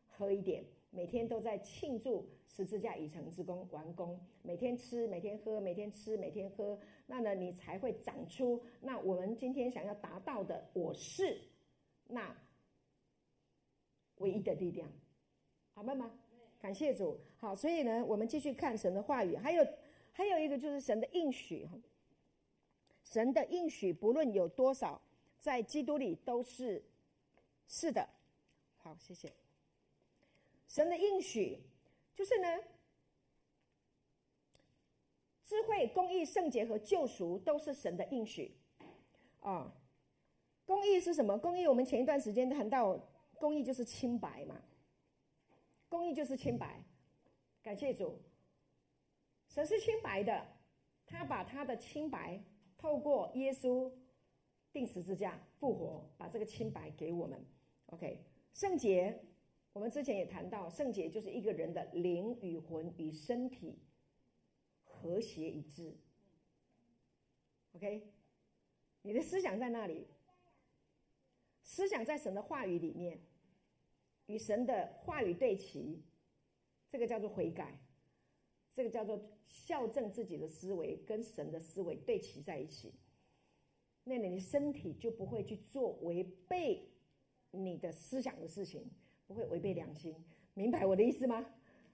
喝一点，每天都在庆祝十字架已成之功完工。每天吃，每天喝，每天吃，每天喝，那呢，你才会长出那我们今天想要达到的，我是那唯一的力量。好，慢慢。感谢主，好，所以呢，我们继续看神的话语，还有还有一个就是神的应许，神的应许不论有多少，在基督里都是是的。好，谢谢。神的应许就是呢，智慧、公义、圣洁和救赎都是神的应许啊。公义是什么？公义我们前一段时间谈到，公义就是清白嘛。公义就是清白，感谢主，神是清白的，他把他的清白透过耶稣钉十字架复活，把这个清白给我们。OK，圣洁，我们之前也谈到，圣洁就是一个人的灵与魂与身体和谐一致。OK，你的思想在那里？思想在神的话语里面。与神的话语对齐，这个叫做悔改，这个叫做校正自己的思维，跟神的思维对齐在一起。那你的身体就不会去做违背你的思想的事情，不会违背良心。明白我的意思吗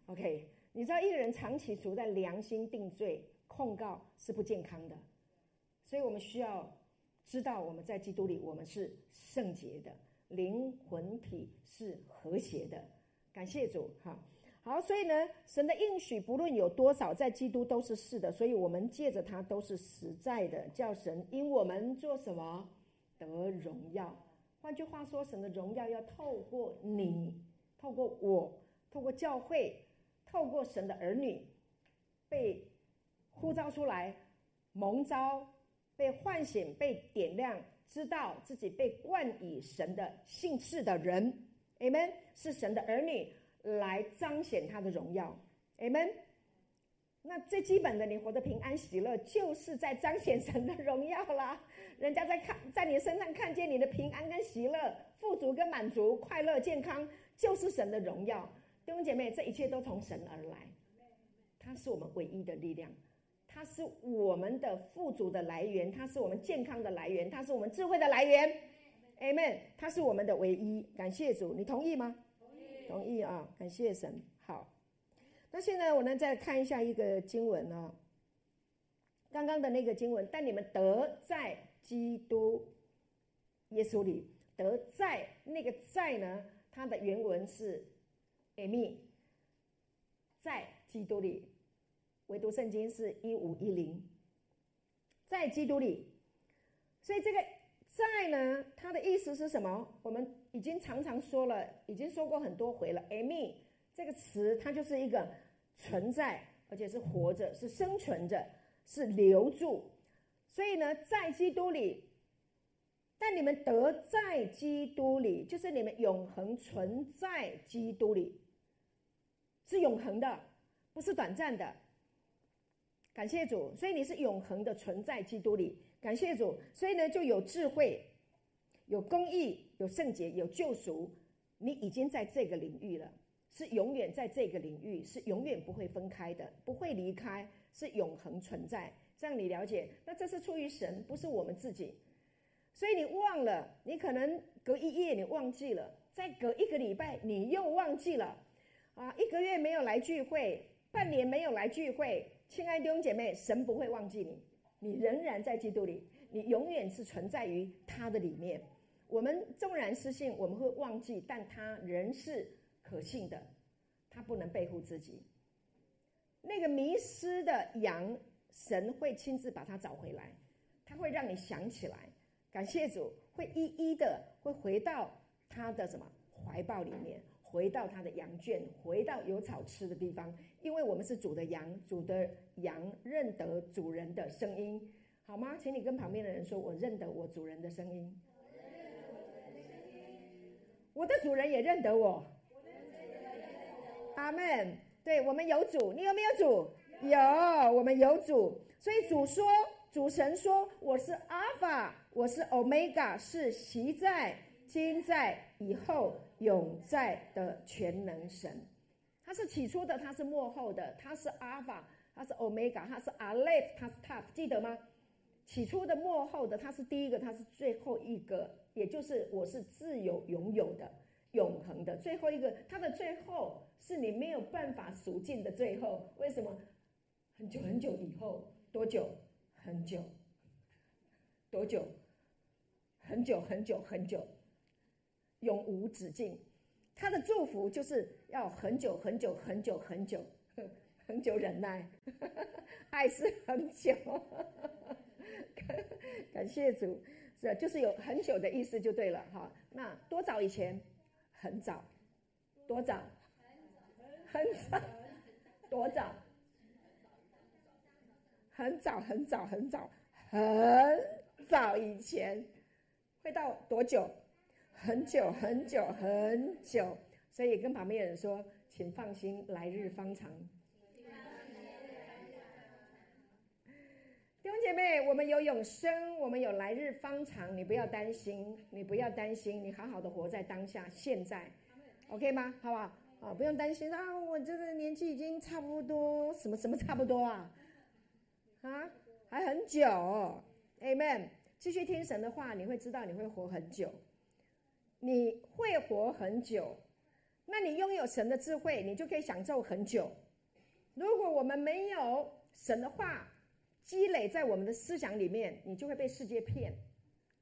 ？OK，你知道一个人长期处在良心定罪控告是不健康的，所以我们需要知道我们在基督里我们是圣洁的。灵魂体是和谐的，感谢主哈。好，所以呢，神的应许不论有多少，在基督都是是的，所以我们借着它都是实在的，叫神因我们做什么得荣耀。换句话说，神的荣耀要透过你，透过我，透过教会，透过神的儿女被呼召出来，蒙召，被唤醒，被点亮。知道自己被冠以神的姓氏的人，Amen，是神的儿女来彰显他的荣耀，Amen。那最基本的，你活得平安喜乐，就是在彰显神的荣耀啦。人家在看，在你身上看见你的平安跟喜乐、富足跟满足、快乐健康，就是神的荣耀。弟兄姐妹，这一切都从神而来，他是我们唯一的力量。它是我们的富足的来源，它是我们健康的来源，它是我们智慧的来源，Amen。它是我们的唯一，感谢主，你同意吗？同意，同意啊！感谢神。好，那现在我们再看一下一个经文啊，刚刚的那个经文，但你们得在基督耶稣里，得在那个在呢？它的原文是 eimi，在基督里。唯独圣经是一五一零，在基督里，所以这个在呢，它的意思是什么？我们已经常常说了，已经说过很多回了。eimi 这个词，它就是一个存在，而且是活着，是生存着，是留住。所以呢，在基督里，但你们得在基督里，就是你们永恒存在基督里，是永恒的，不是短暂的。感谢主，所以你是永恒的存在基督里。感谢主，所以呢就有智慧、有公义、有圣洁、有救赎。你已经在这个领域了，是永远在这个领域，是永远不会分开的，不会离开，是永恒存在。这样你了解？那这是出于神，不是我们自己。所以你忘了，你可能隔一夜你忘记了，再隔一个礼拜你又忘记了，啊，一个月没有来聚会，半年没有来聚会，亲爱的弟兄姐妹，神不会忘记你，你仍然在基督里，你永远是存在于他的里面。我们纵然失信，我们会忘记，但他仍是可信的，他不能背负自己。那个迷失的羊，神会亲自把它找回来，他会让你想起来。感谢主，会一一的会回到他的什么怀抱里面，回到他的羊圈，回到有草吃的地方。因为我们是主的羊，主的羊认得主人的声音，好吗？请你跟旁边的人说：“我认得我主人的声音。”我的主人也认得我。阿门。对，我们有主，你有没有主？有，我们有主。所以主说。主神说：“我是阿法，我是 Omega，，是昔在、今在、以后永在的全能神。他是起初的，他是末后的，他是阿尔法，他是欧米伽，他是 Aleph，，他是塔，记得吗？起初的、末后的，他是第一个，他是最后一个，也就是我是自由、拥有的、永恒的最后一个。他的最后是你没有办法数尽的最后。为什么？很久很久以后，多久？”很久，多久？很久很久很久，永无止境。他的祝福就是要很久很久很久很久，很久忍耐，爱是很久。感谢主，是就是有很久的意思就对了哈。那多早以前？很早，多早？很早，多早？很早很早很早很早以前，会到多久？很久很久很久。所以跟旁边的人说，请放心，来日方长。弟兄姐妹，我们有永生，我们有来日方长。你不要担心，你不要担心，你好好的活在当下，现在，OK 吗？好不好？啊，不用担心啊，我这个年纪已经差不多，什么什么差不多啊？啊，还很久，Amen。继续听神的话，你会知道你会活很久，你会活很久。那你拥有神的智慧，你就可以享受很久。如果我们没有神的话积累在我们的思想里面，你就会被世界骗，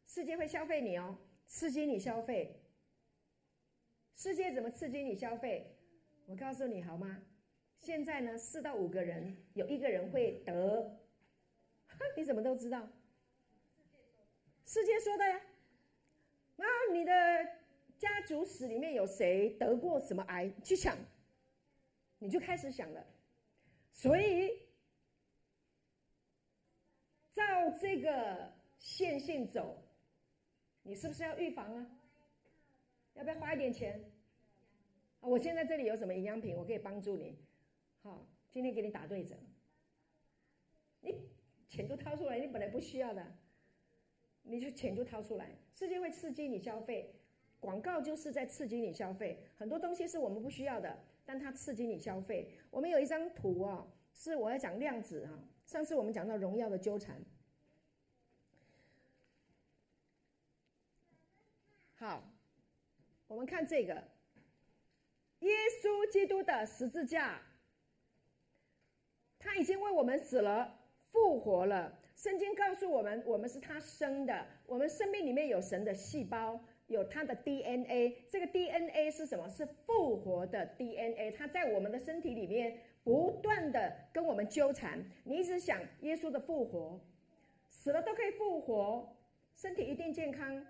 世界会消费你哦，刺激你消费。世界怎么刺激你消费？我告诉你好吗？现在呢，四到五个人有一个人会得。你怎么都知道？世界说的呀。那你的家族史里面有谁得过什么癌？去想，你就开始想了。所以，照这个线性走，你是不是要预防啊？要不要花一点钱？啊，我现在这里有什么营养品，我可以帮助你。好，今天给你打对折。你。钱都掏出来，你本来不需要的，你就钱就掏出来。世界会刺激你消费，广告就是在刺激你消费。很多东西是我们不需要的，但它刺激你消费。我们有一张图啊，是我要讲量子啊。上次我们讲到荣耀的纠缠。好，我们看这个，耶稣基督的十字架，他已经为我们死了。复活了。圣经告诉我们，我们是他生的。我们生命里面有神的细胞，有他的 DNA。这个 DNA 是什么？是复活的 DNA。它在我们的身体里面不断的跟我们纠缠。你一直想耶稣的复活，死了都可以复活，身体一定健康，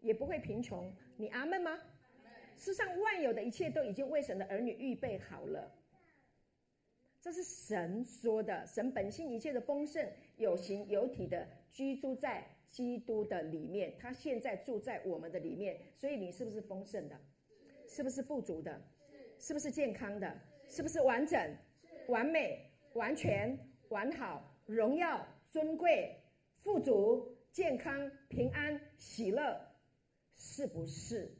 也不会贫穷。你阿门吗？世上万有的一切都已经为神的儿女预备好了。这是神说的，神本性一切的丰盛，有形有体的居住在基督的里面，他现在住在我们的里面，所以你是不是丰盛的？是不是富足的？是不是健康的？是不是完整、完美、完全、完好、荣耀、尊贵、富足、健康、平安、喜乐，是不是？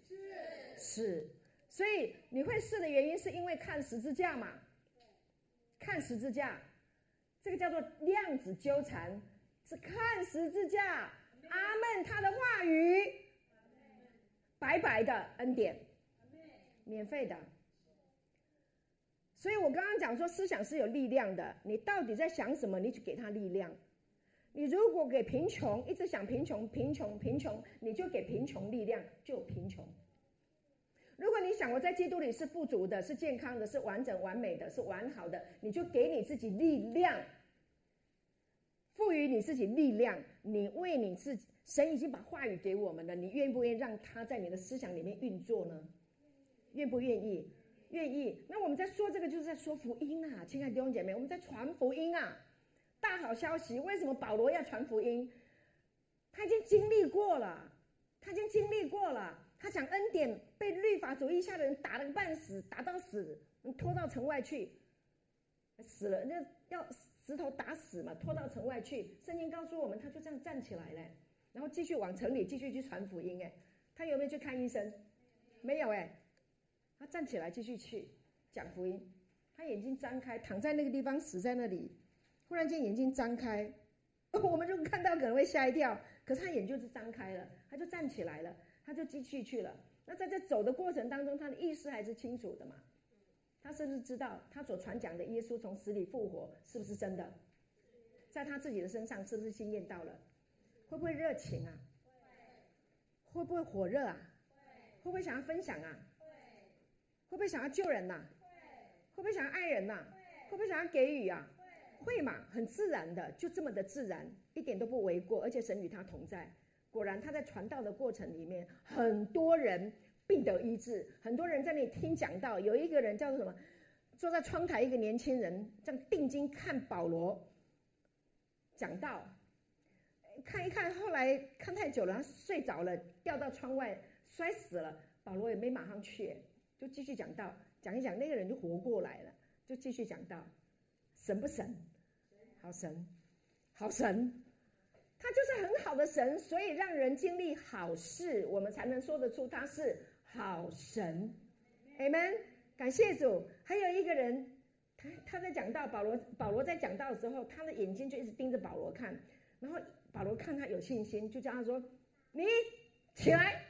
是。所以你会是的原因，是因为看十字架嘛？看十字架，这个叫做量子纠缠，是看十字架。阿门，他的话语，白白的恩典，免费的。所以我刚刚讲说，思想是有力量的。你到底在想什么？你就给他力量。你如果给贫穷，一直想贫穷、贫穷、贫穷，你就给贫穷力量，就贫穷。如果你想我在基督里是富足的、是健康的、是完整完美的、是完好的，你就给你自己力量，赋予你自己力量。你为你自己，神已经把话语给我们了，你愿不愿意让他在你的思想里面运作呢？愿不愿意？愿意。那我们在说这个，就是在说福音啊，亲爱的弟兄姐妹，我们在传福音啊，大好消息。为什么保罗要传福音？他已经经历过了，他已经经历过了。他讲恩典被律法主义下的人打了个半死，打到死，拖到城外去，死了，那要石头打死嘛，拖到城外去。圣经告诉我们，他就这样站起来了，然后继续往城里继续去传福音。哎，他有没有去看医生？没有哎，他站起来继续去讲福音。他眼睛张开，躺在那个地方死在那里，忽然间眼睛张开，我们就看到可能会吓一跳，可是他眼就是张开了，他就站起来了。他就继续去了。那在这走的过程当中，他的意识还是清楚的嘛？他是不是知道他所传讲的耶稣从死里复活是不是真的？在他自己的身上是不是经验到了？会不会热情啊？会不会火热啊？会不会想要分享啊？会不会想要救人呐？会不会想要爱人呐？会不会想要给予啊？会嘛？很自然的，就这么的自然，一点都不为过，而且神与他同在。果然，他在传道的过程里面，很多人病得医治，很多人在那里听讲道。有一个人叫做什么？坐在窗台，一个年轻人这样定睛看保罗讲道，看一看，后来看太久了，他睡着了，掉到窗外摔死了。保罗也没马上去，就继续讲道，讲一讲，那个人就活过来了，就继续讲道。神不神？好神，好神。他就是很好的神，所以让人经历好事，我们才能说得出他是好神。Amen，感谢主。还有一个人，他他在讲到，保罗保罗在讲道的时候，他的眼睛就一直盯着保罗看，然后保罗看他有信心，就叫他说：“你起来。”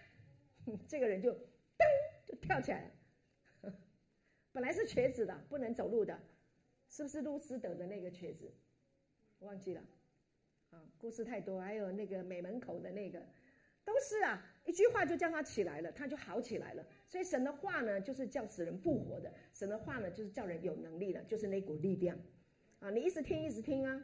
这个人就噔就跳起来了。本来是瘸子的，不能走路的，是不是路斯德的那个瘸子？忘记了。啊，故事太多，还有那个美门口的那个，都是啊，一句话就叫他起来了，他就好起来了。所以神的话呢，就是叫死人复活的；神的话呢，就是叫人有能力的，就是那股力量。啊，你一直听，一直听啊。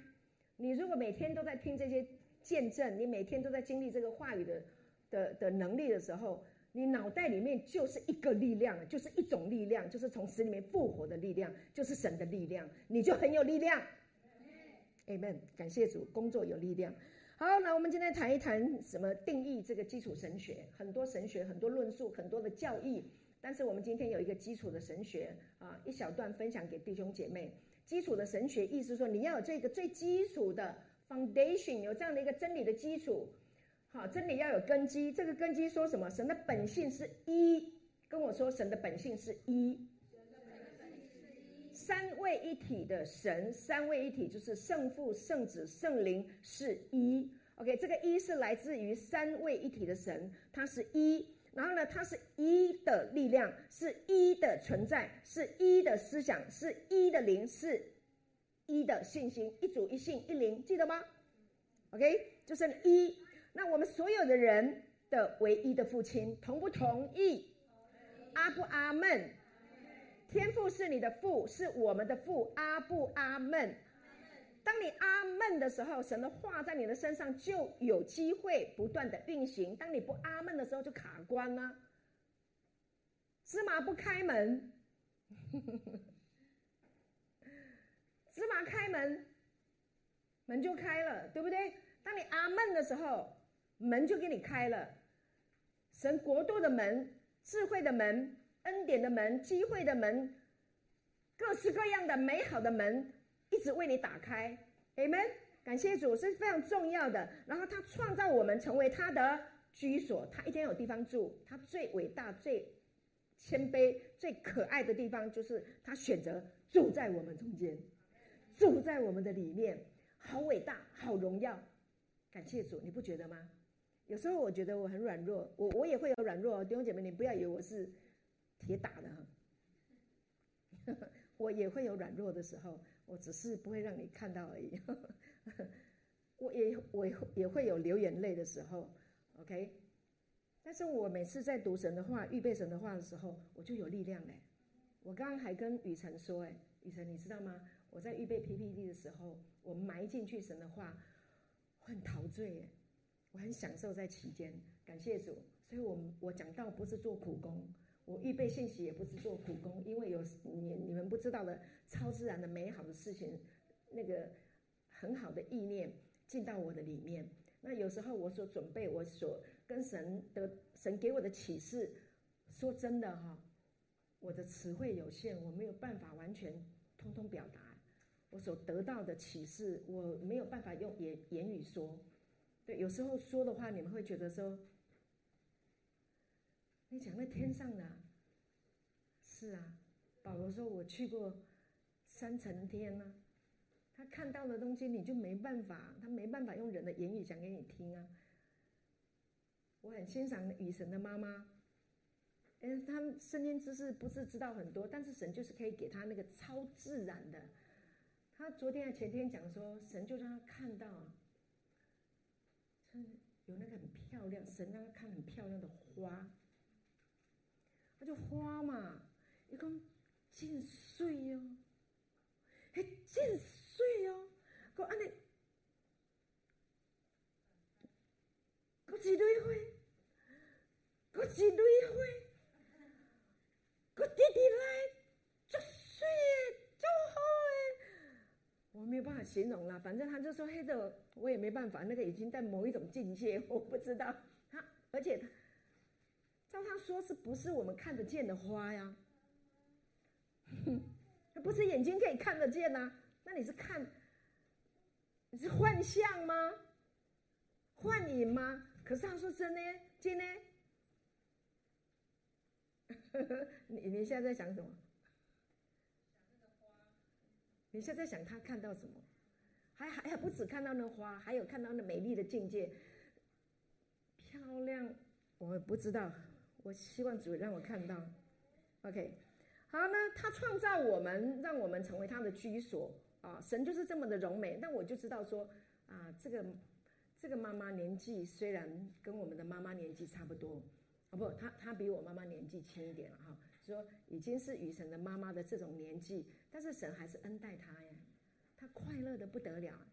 你如果每天都在听这些见证，你每天都在经历这个话语的的的能力的时候，你脑袋里面就是一个力量，就是一种力量，就是从死里面复活的力量，就是神的力量，你就很有力量。Amen，感谢主，工作有力量。好，那我们今天谈一谈什么定义这个基础神学？很多神学，很多论述，很多的教义。但是我们今天有一个基础的神学啊，一小段分享给弟兄姐妹。基础的神学意思说，你要有这个最基础的 foundation，有这样的一个真理的基础。好，真理要有根基。这个根基说什么？神的本性是一，跟我说，神的本性是一。三位一体的神，三位一体就是圣父、圣子、圣灵是一。OK，这个一是来自于三位一体的神，它是一。然后呢，它是一的力量，是一的存在，是一的思想，是一的灵，是一的信心，一主一信一灵，记得吗？OK，就是一。那我们所有的人的唯一的父亲，同不同意？阿不阿门？天父是你的父，是我们的父。阿不阿门。当你阿门的时候，神的话在你的身上就有机会不断的运行。当你不阿门的时候，就卡关了。芝麻不开门，芝麻开门，门就开了，对不对？当你阿门的时候，门就给你开了。神国度的门，智慧的门。恩典的门，机会的门，各式各样的美好的门，一直为你打开。Amen。感谢主是非常重要的。然后他创造我们成为他的居所，他一天有地方住。他最伟大、最谦卑、最可爱的地方，就是他选择住在我们中间，住在我们的里面，好伟大，好荣耀。感谢主，你不觉得吗？有时候我觉得我很软弱，我我也会有软弱哦。弟兄姐妹，你不要以为我是铁打的哈，我也会有软弱的时候，我只是不会让你看到而已。我也我也会有流眼泪的时候，OK。但是我每次在读神的话、预备神的话的时候，我就有力量嘞。我刚刚还跟雨辰说，哎，雨辰你知道吗？我在预备 PPT 的时候，我埋进去神的话，我很陶醉哎。我很享受在其间，感谢主。所以我我讲到不是做苦工，我预备信息也不是做苦工，因为有你你们不知道的超自然的美好的事情，那个很好的意念进到我的里面。那有时候我所准备，我所跟神的神给我的启示，说真的哈，我的词汇有限，我没有办法完全通通表达我所得到的启示，我没有办法用言言语说。对，有时候说的话，你们会觉得说，你讲那天上的，是啊，保罗说我去过三层天呢，他看到的东西你就没办法，他没办法用人的言语讲给你听啊。我很欣赏雨神的妈妈，嗯，他圣经知识不是知道很多，但是神就是可以给他那个超自然的。他昨天还前天讲说，神就让他看到。有那个很漂亮，神让他看很漂亮的花，他就花嘛，一共真水哦，还真水哦，个安尼，个一蕊花，个一蕊花，个滴滴来，足水的，足好的，我没有办法形容啦，反正他就说黑的。我也没办法，那个已经在某一种境界，我不知道他，而且照他说，是不是我们看得见的花呀？哼，不是眼睛可以看得见呐？那你是看，你是幻象吗？幻影吗？可是他说真的，真的。你你现在在想什么？你现在想他看到什么？还还还不止看到那花，还有看到那美丽的境界，漂亮。我不知道，我希望主让我看到。OK，好，那他创造我们，让我们成为他的居所啊。神就是这么的柔美。那我就知道说啊，这个这个妈妈年纪虽然跟我们的妈妈年纪差不多啊，不，她她比我妈妈年纪轻一点了哈。说已经是与神的妈妈的这种年纪，但是神还是恩待她呀。他快乐的不得了，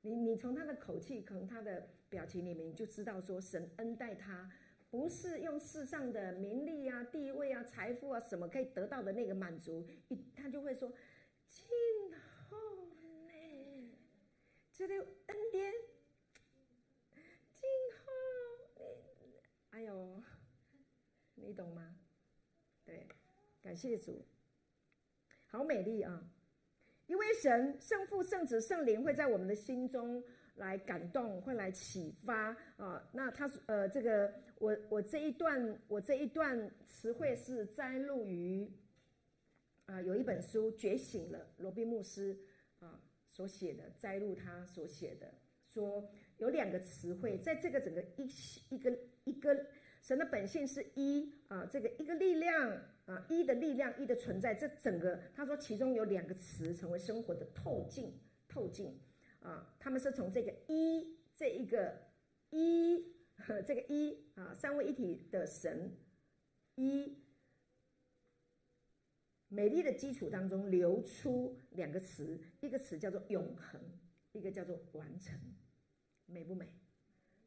你你从他的口气，从他的表情里面，你就知道说神恩待他，不是用世上的名利啊、地位啊、财富啊什么可以得到的那个满足，他就会说，真好呢，这个恩典真好，哎呦，你懂吗？对，感谢主，好美丽啊。因为神圣父、圣子、圣灵会在我们的心中来感动，会来启发啊。那他呃，这个我我这一段我这一段词汇是摘录于啊，有一本书《觉醒了》，罗宾牧师啊所写的，摘录他所写的，说有两个词汇，在这个整个一一个一个神的本性是一啊，这个一个力量。啊，一的力量，一的存在，这整个他说其中有两个词成为生活的透镜，透镜啊，他们是从这个一这一个一 这个一啊三位一体的神一美丽的基础当中流出两个词，一个词叫做永恒，一个叫做完成，美不美？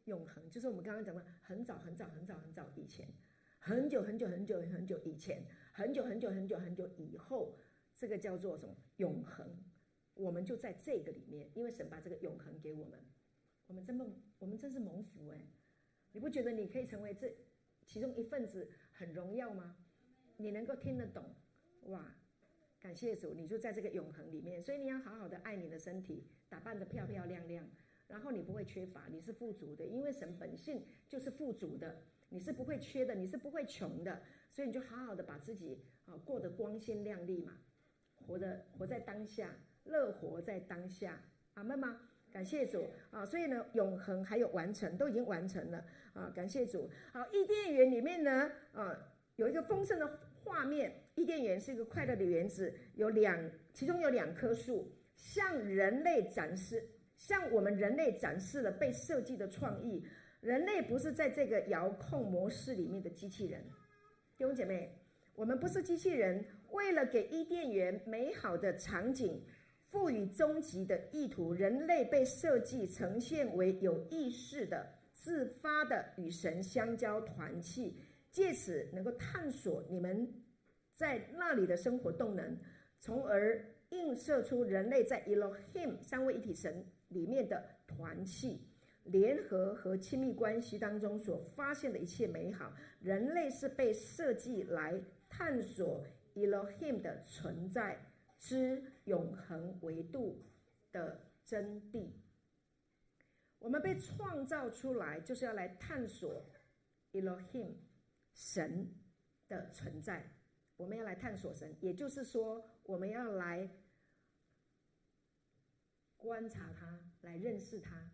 永恒就是我们刚刚讲的很早很早很早很早以前。很久很久很久很久以前，很久很久很久很久以后，这个叫做什么永恒？我们就在这个里面，因为神把这个永恒给我们，我们真蒙，我们真是蒙福哎！你不觉得你可以成为这其中一份子很荣耀吗？你能够听得懂，哇！感谢主，你就在这个永恒里面，所以你要好好的爱你的身体。打扮得漂漂亮亮，然后你不会缺乏，你是富足的，因为神本性就是富足的，你是不会缺的，你是不会穷的，所以你就好好的把自己啊过得光鲜亮丽嘛，活的活在当下，乐活在当下，阿妹吗？感谢主啊！所以呢，永恒还有完成，都已经完成了啊！感谢主。好，伊甸园里面呢，啊，有一个丰盛的画面。伊甸园是一个快乐的园子，有两，其中有两棵树，向人类展示，向我们人类展示了被设计的创意。人类不是在这个遥控模式里面的机器人，弟兄姐妹，我们不是机器人，为了给伊甸园美好的场景。赋予终极的意图，人类被设计呈现为有意识的、自发的与神相交团契，借此能够探索你们在那里的生活动能，从而映射出人类在 Elohim 三位一体神里面的团契、联合和亲密关系当中所发现的一切美好。人类是被设计来探索 Elohim 的存在。之永恒维度的真谛，我们被创造出来就是要来探索 Elohim 神的存在。我们要来探索神，也就是说，我们要来观察他，来认识他，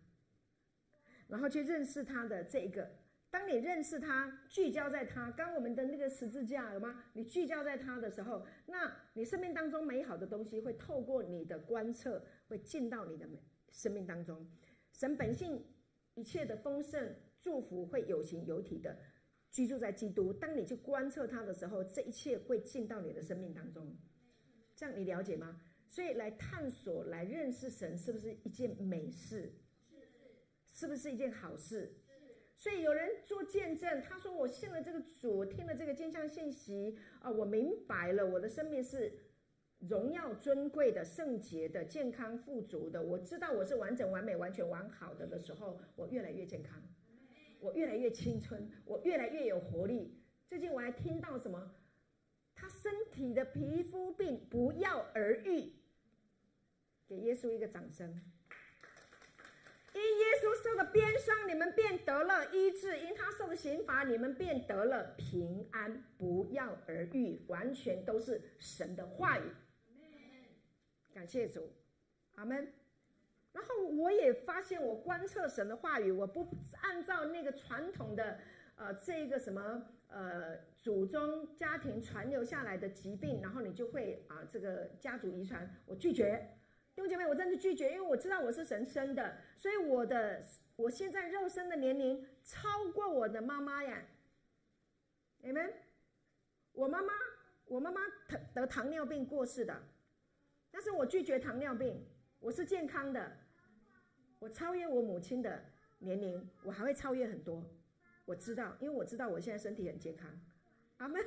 然后去认识他的这个。当你认识他，聚焦在他，刚我们的那个十字架有吗？你聚焦在他的时候，那你生命当中美好的东西会透过你的观测，会进到你的生命当中。神本性一切的丰盛祝福会有形有体的居住在基督。当你去观测他的时候，这一切会进到你的生命当中。这样你了解吗？所以来探索、来认识神，是不是一件美事？是不是一件好事？所以有人做见证，他说：“我信了这个主，听了这个异象信息啊，我明白了，我的生命是荣耀尊贵的、圣洁的、健康富足的。我知道我是完整、完美、完全完好的的时候，我越来越健康，我越来越青春，我越来越有活力。最近我还听到什么，他身体的皮肤病不药而愈，给耶稣一个掌声。”因耶稣受的鞭伤，你们便得了医治；因他受的刑罚，你们便得了平安，不药而愈。完全都是神的话语。感谢主，阿门。然后我也发现，我观测神的话语，我不按照那个传统的，呃，这个什么，呃，祖宗家庭传留下来的疾病，然后你就会啊，这个家族遗传，我拒绝。弟兄姐妹，我真的拒绝，因为我知道我是神生的，所以我的我现在肉身的年龄超过我的妈妈呀。你们，我妈妈，我妈妈得糖尿病过世的，但是我拒绝糖尿病，我是健康的，我超越我母亲的年龄，我还会超越很多。我知道，因为我知道我现在身体很健康。阿门，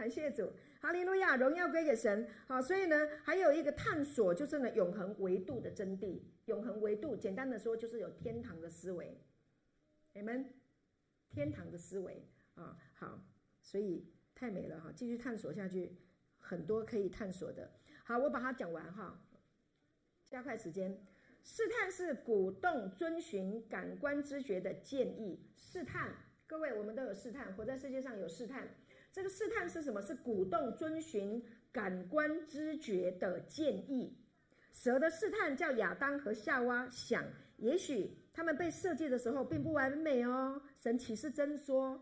感谢主。哈利路亚，荣耀归给神。好，所以呢，还有一个探索，就是呢，永恒维度的真谛。永恒维度，简单的说，就是有天堂的思维。你们，天堂的思维啊，好，所以太美了哈，继续探索下去，很多可以探索的。好，我把它讲完哈，加快时间。试探是鼓动遵循感官知觉的建议。试探，各位，我们都有试探，活在世界上有试探。这个试探是什么？是鼓动遵循感官知觉的建议。蛇的试探叫亚当和夏娃想，也许他们被设计的时候并不完美哦。神岂是真说，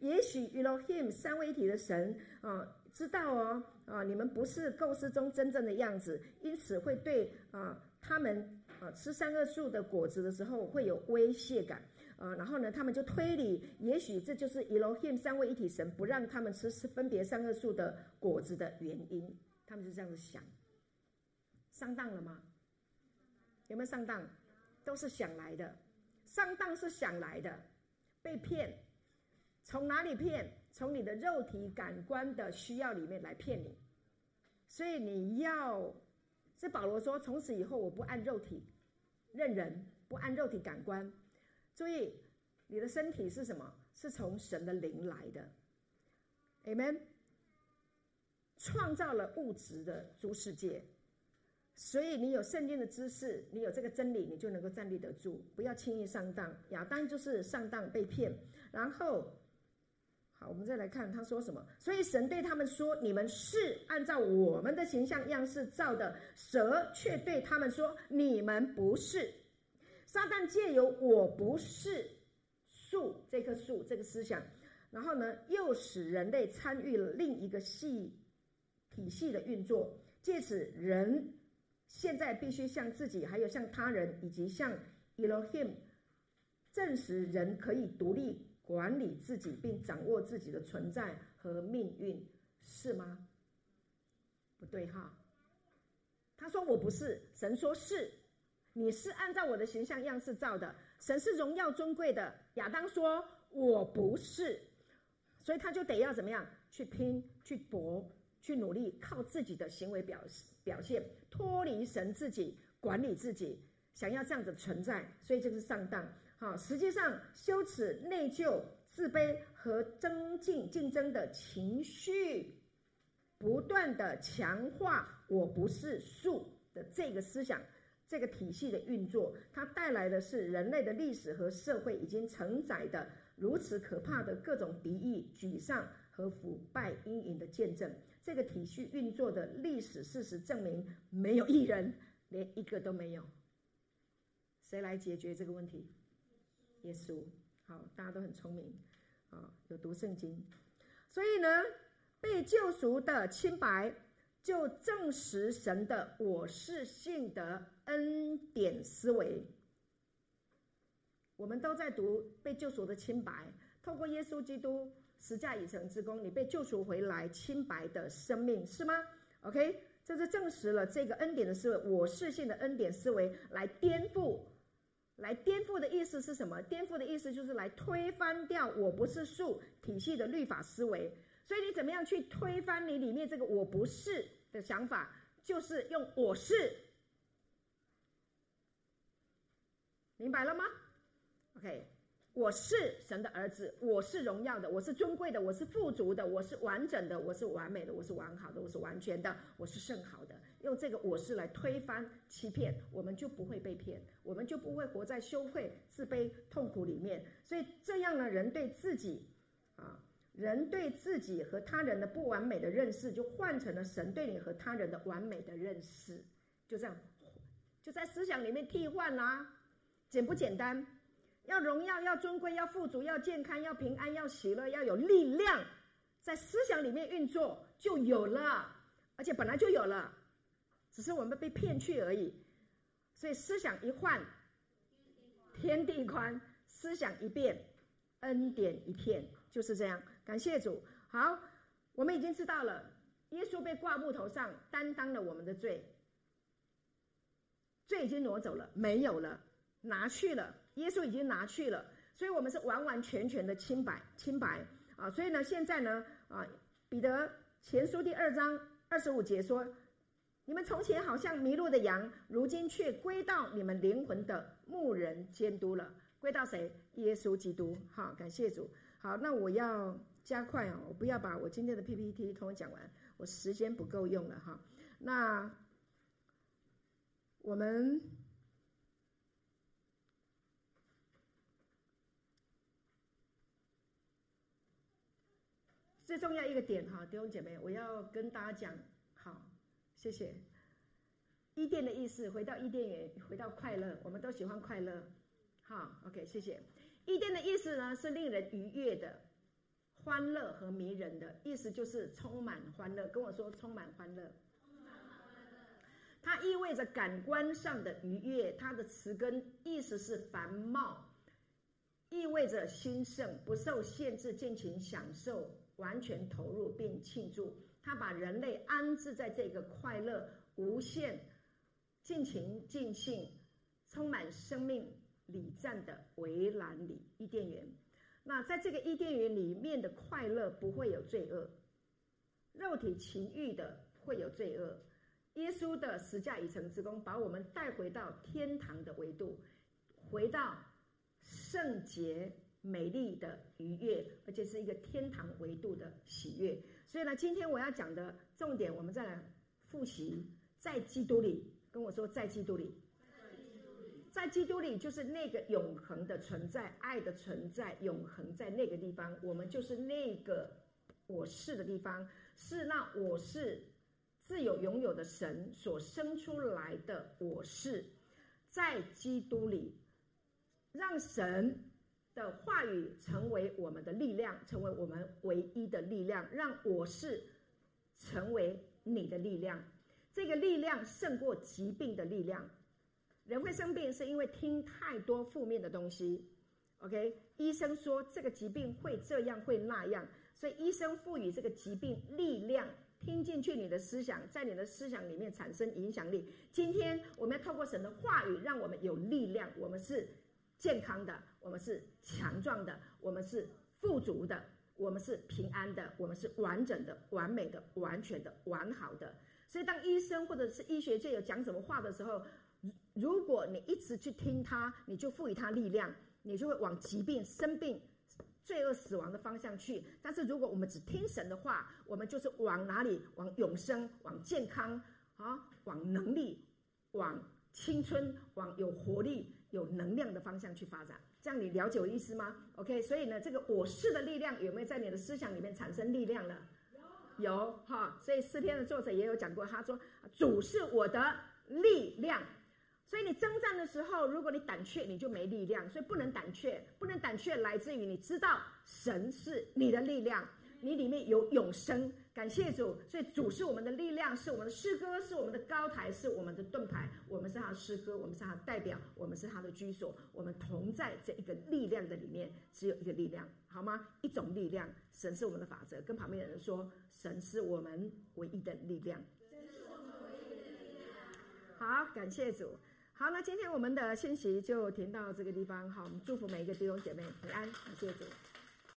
也许 Elohim 三位一体的神啊，知道哦啊，你们不是构思中真正的样子，因此会对啊他们啊吃三恶树的果子的时候会有威胁感。啊，然后呢，他们就推理，也许这就是 Elohim 三位一体神不让他们吃分别三个树的果子的原因。他们就这样子想，上当了吗？有没有上当？都是想来的，上当是想来的，被骗。从哪里骗？从你的肉体感官的需要里面来骗你。所以你要，是保罗说，从此以后我不按肉体认人，不按肉体感官。注意，你的身体是什么？是从神的灵来的，Amen。创造了物质的诸世界，所以你有圣经的知识，你有这个真理，你就能够站立得住，不要轻易上当。亚当就是上当被骗，然后，好，我们再来看他说什么。所以神对他们说：“你们是按照我们的形象样式造的。”蛇却对他们说：“你们不是。”撒旦借由“我不是树”这棵树这个思想，然后呢，又使人类参与了另一个系体系的运作，借此人。现在必须向自己，还有向他人，以及向 Elohim 证实人可以独立管理自己，并掌握自己的存在和命运，是吗？不对哈。他说我不是，神说是，你是按照我的形象样式造的，神是荣耀尊贵的。亚当说我不是，所以他就得要怎么样去拼去搏。去努力，靠自己的行为表表现，脱离神自己管理自己，想要这样子存在，所以就是上当。好，实际上羞耻、内疚、自卑和增进竞争的情绪，不断的强化“我不是树”的这个思想，这个体系的运作，它带来的是人类的历史和社会已经承载的如此可怕的各种敌意、沮丧和腐败阴影的见证。这个体系运作的历史事实证明，没有一人，连一个都没有。谁来解决这个问题？耶稣。好，大家都很聪明，啊，有读圣经。所以呢，被救赎的清白，就证实神的我是性德恩典思维。我们都在读被救赎的清白，透过耶稣基督。十架已成之功，你被救赎回来，清白的生命是吗？OK，这是证实了这个恩典的思维，我是性的恩典思维来颠覆，来颠覆的意思是什么？颠覆的意思就是来推翻掉我不是树体系的律法思维。所以你怎么样去推翻你里面这个我不是的想法？就是用我是，明白了吗？OK。我是神的儿子，我是荣耀的，我是尊贵的，我是富足的，我是完整的，我是完美的，我是完好的，我是完全的，我是甚好的。用这个我是来推翻欺骗，我们就不会被骗，我们就不会活在羞愧、自卑、痛苦里面。所以这样呢，人对自己啊，人对自己和他人的不完美的认识，就换成了神对你和他人的完美的认识。就这样，就在思想里面替换啦，简不简单？要荣耀，要尊贵，要富足，要健康，要平安，要喜乐，要有力量，在思想里面运作就有了，而且本来就有了，只是我们被骗去而已。所以思想一换，天地宽；思想一变，恩典一片，就是这样。感谢主。好，我们已经知道了，耶稣被挂木头上，担当了我们的罪，罪已经挪走了，没有了，拿去了。耶稣已经拿去了，所以我们是完完全全的清白，清白啊！所以呢，现在呢，啊，彼得前书第二章二十五节说：“你们从前好像迷路的羊，如今却归到你们灵魂的牧人监督了。归到谁？耶稣基督。好，感谢主。好，那我要加快啊，我不要把我今天的 PPT 通通讲完，我时间不够用了哈。那我们。最重要一个点哈，弟兄姐妹，我要跟大家讲，好，谢谢。伊甸的意思，回到伊甸园，回到快乐，我们都喜欢快乐，好，OK，谢谢。伊甸的意思呢，是令人愉悦的、欢乐和迷人的，意思就是充满欢乐。跟我说，充满欢乐。它意味着感官上的愉悦，它的词根意思是繁茂，意味着兴盛，不受限制，尽情享受。完全投入并庆祝，他把人类安置在这个快乐、无限、尽情尽兴、充满生命礼赞的围栏里伊甸园。那在这个伊甸园里面的快乐不会有罪恶，肉体情欲的会有罪恶。耶稣的十架已成之功，把我们带回到天堂的维度，回到圣洁。美丽的愉悦，而且是一个天堂维度的喜悦。所以呢，今天我要讲的重点，我们再来复习，在基督里跟我说，在基督里，在基督里就是那个永恒的存在，爱的存在，永恒在那个地方，我们就是那个我是的地方，是那我是自有拥有的神所生出来的我是，在基督里，让神的话语成为我们的力量，成为我们唯一的力量，让我是成为你的力量。这个力量胜过疾病的力量。人会生病是因为听太多负面的东西。OK，医生说这个疾病会这样会那样，所以医生赋予这个疾病力量，听进去你的思想，在你的思想里面产生影响力。今天我们要透过神的话语，让我们有力量，我们是健康的，我们是强壮的，我们是富足的，我们是平安的，我们是完整的、完美的、完全的、完好的。所以，当医生或者是医学界有讲什么话的时候，如果你一直去听他，你就赋予他力量，你就会往疾病、生病、罪恶、死亡的方向去。但是，如果我们只听神的话，我们就是往哪里？往永生、往健康啊，往能力、往青春、往有活力、有能量的方向去发展。这样你了解我意思吗？OK，所以呢，这个我是的力量有没有在你的思想里面产生力量了？有哈，所以诗篇的作者也有讲过，他说：“主是我的力量。”所以你征战的时候，如果你胆怯，你就没力量。所以不能胆怯，不能胆怯，来自于你知道神是你的力量，你里面有永生。感谢主，所以主是我们的力量，是我们的诗歌，是我们的高台，是我们的盾牌。我们是他的诗歌，我们是他的代表，我们是他的居所。我们同在这一个力量的里面，只有一个力量，好吗？一种力量，神是我们的法则。跟旁边的人说，神是我们唯一的力量。好，感谢主。好，那今天我们的信息就停到这个地方。好，我们祝福每一个弟兄姐妹平安，感谢主。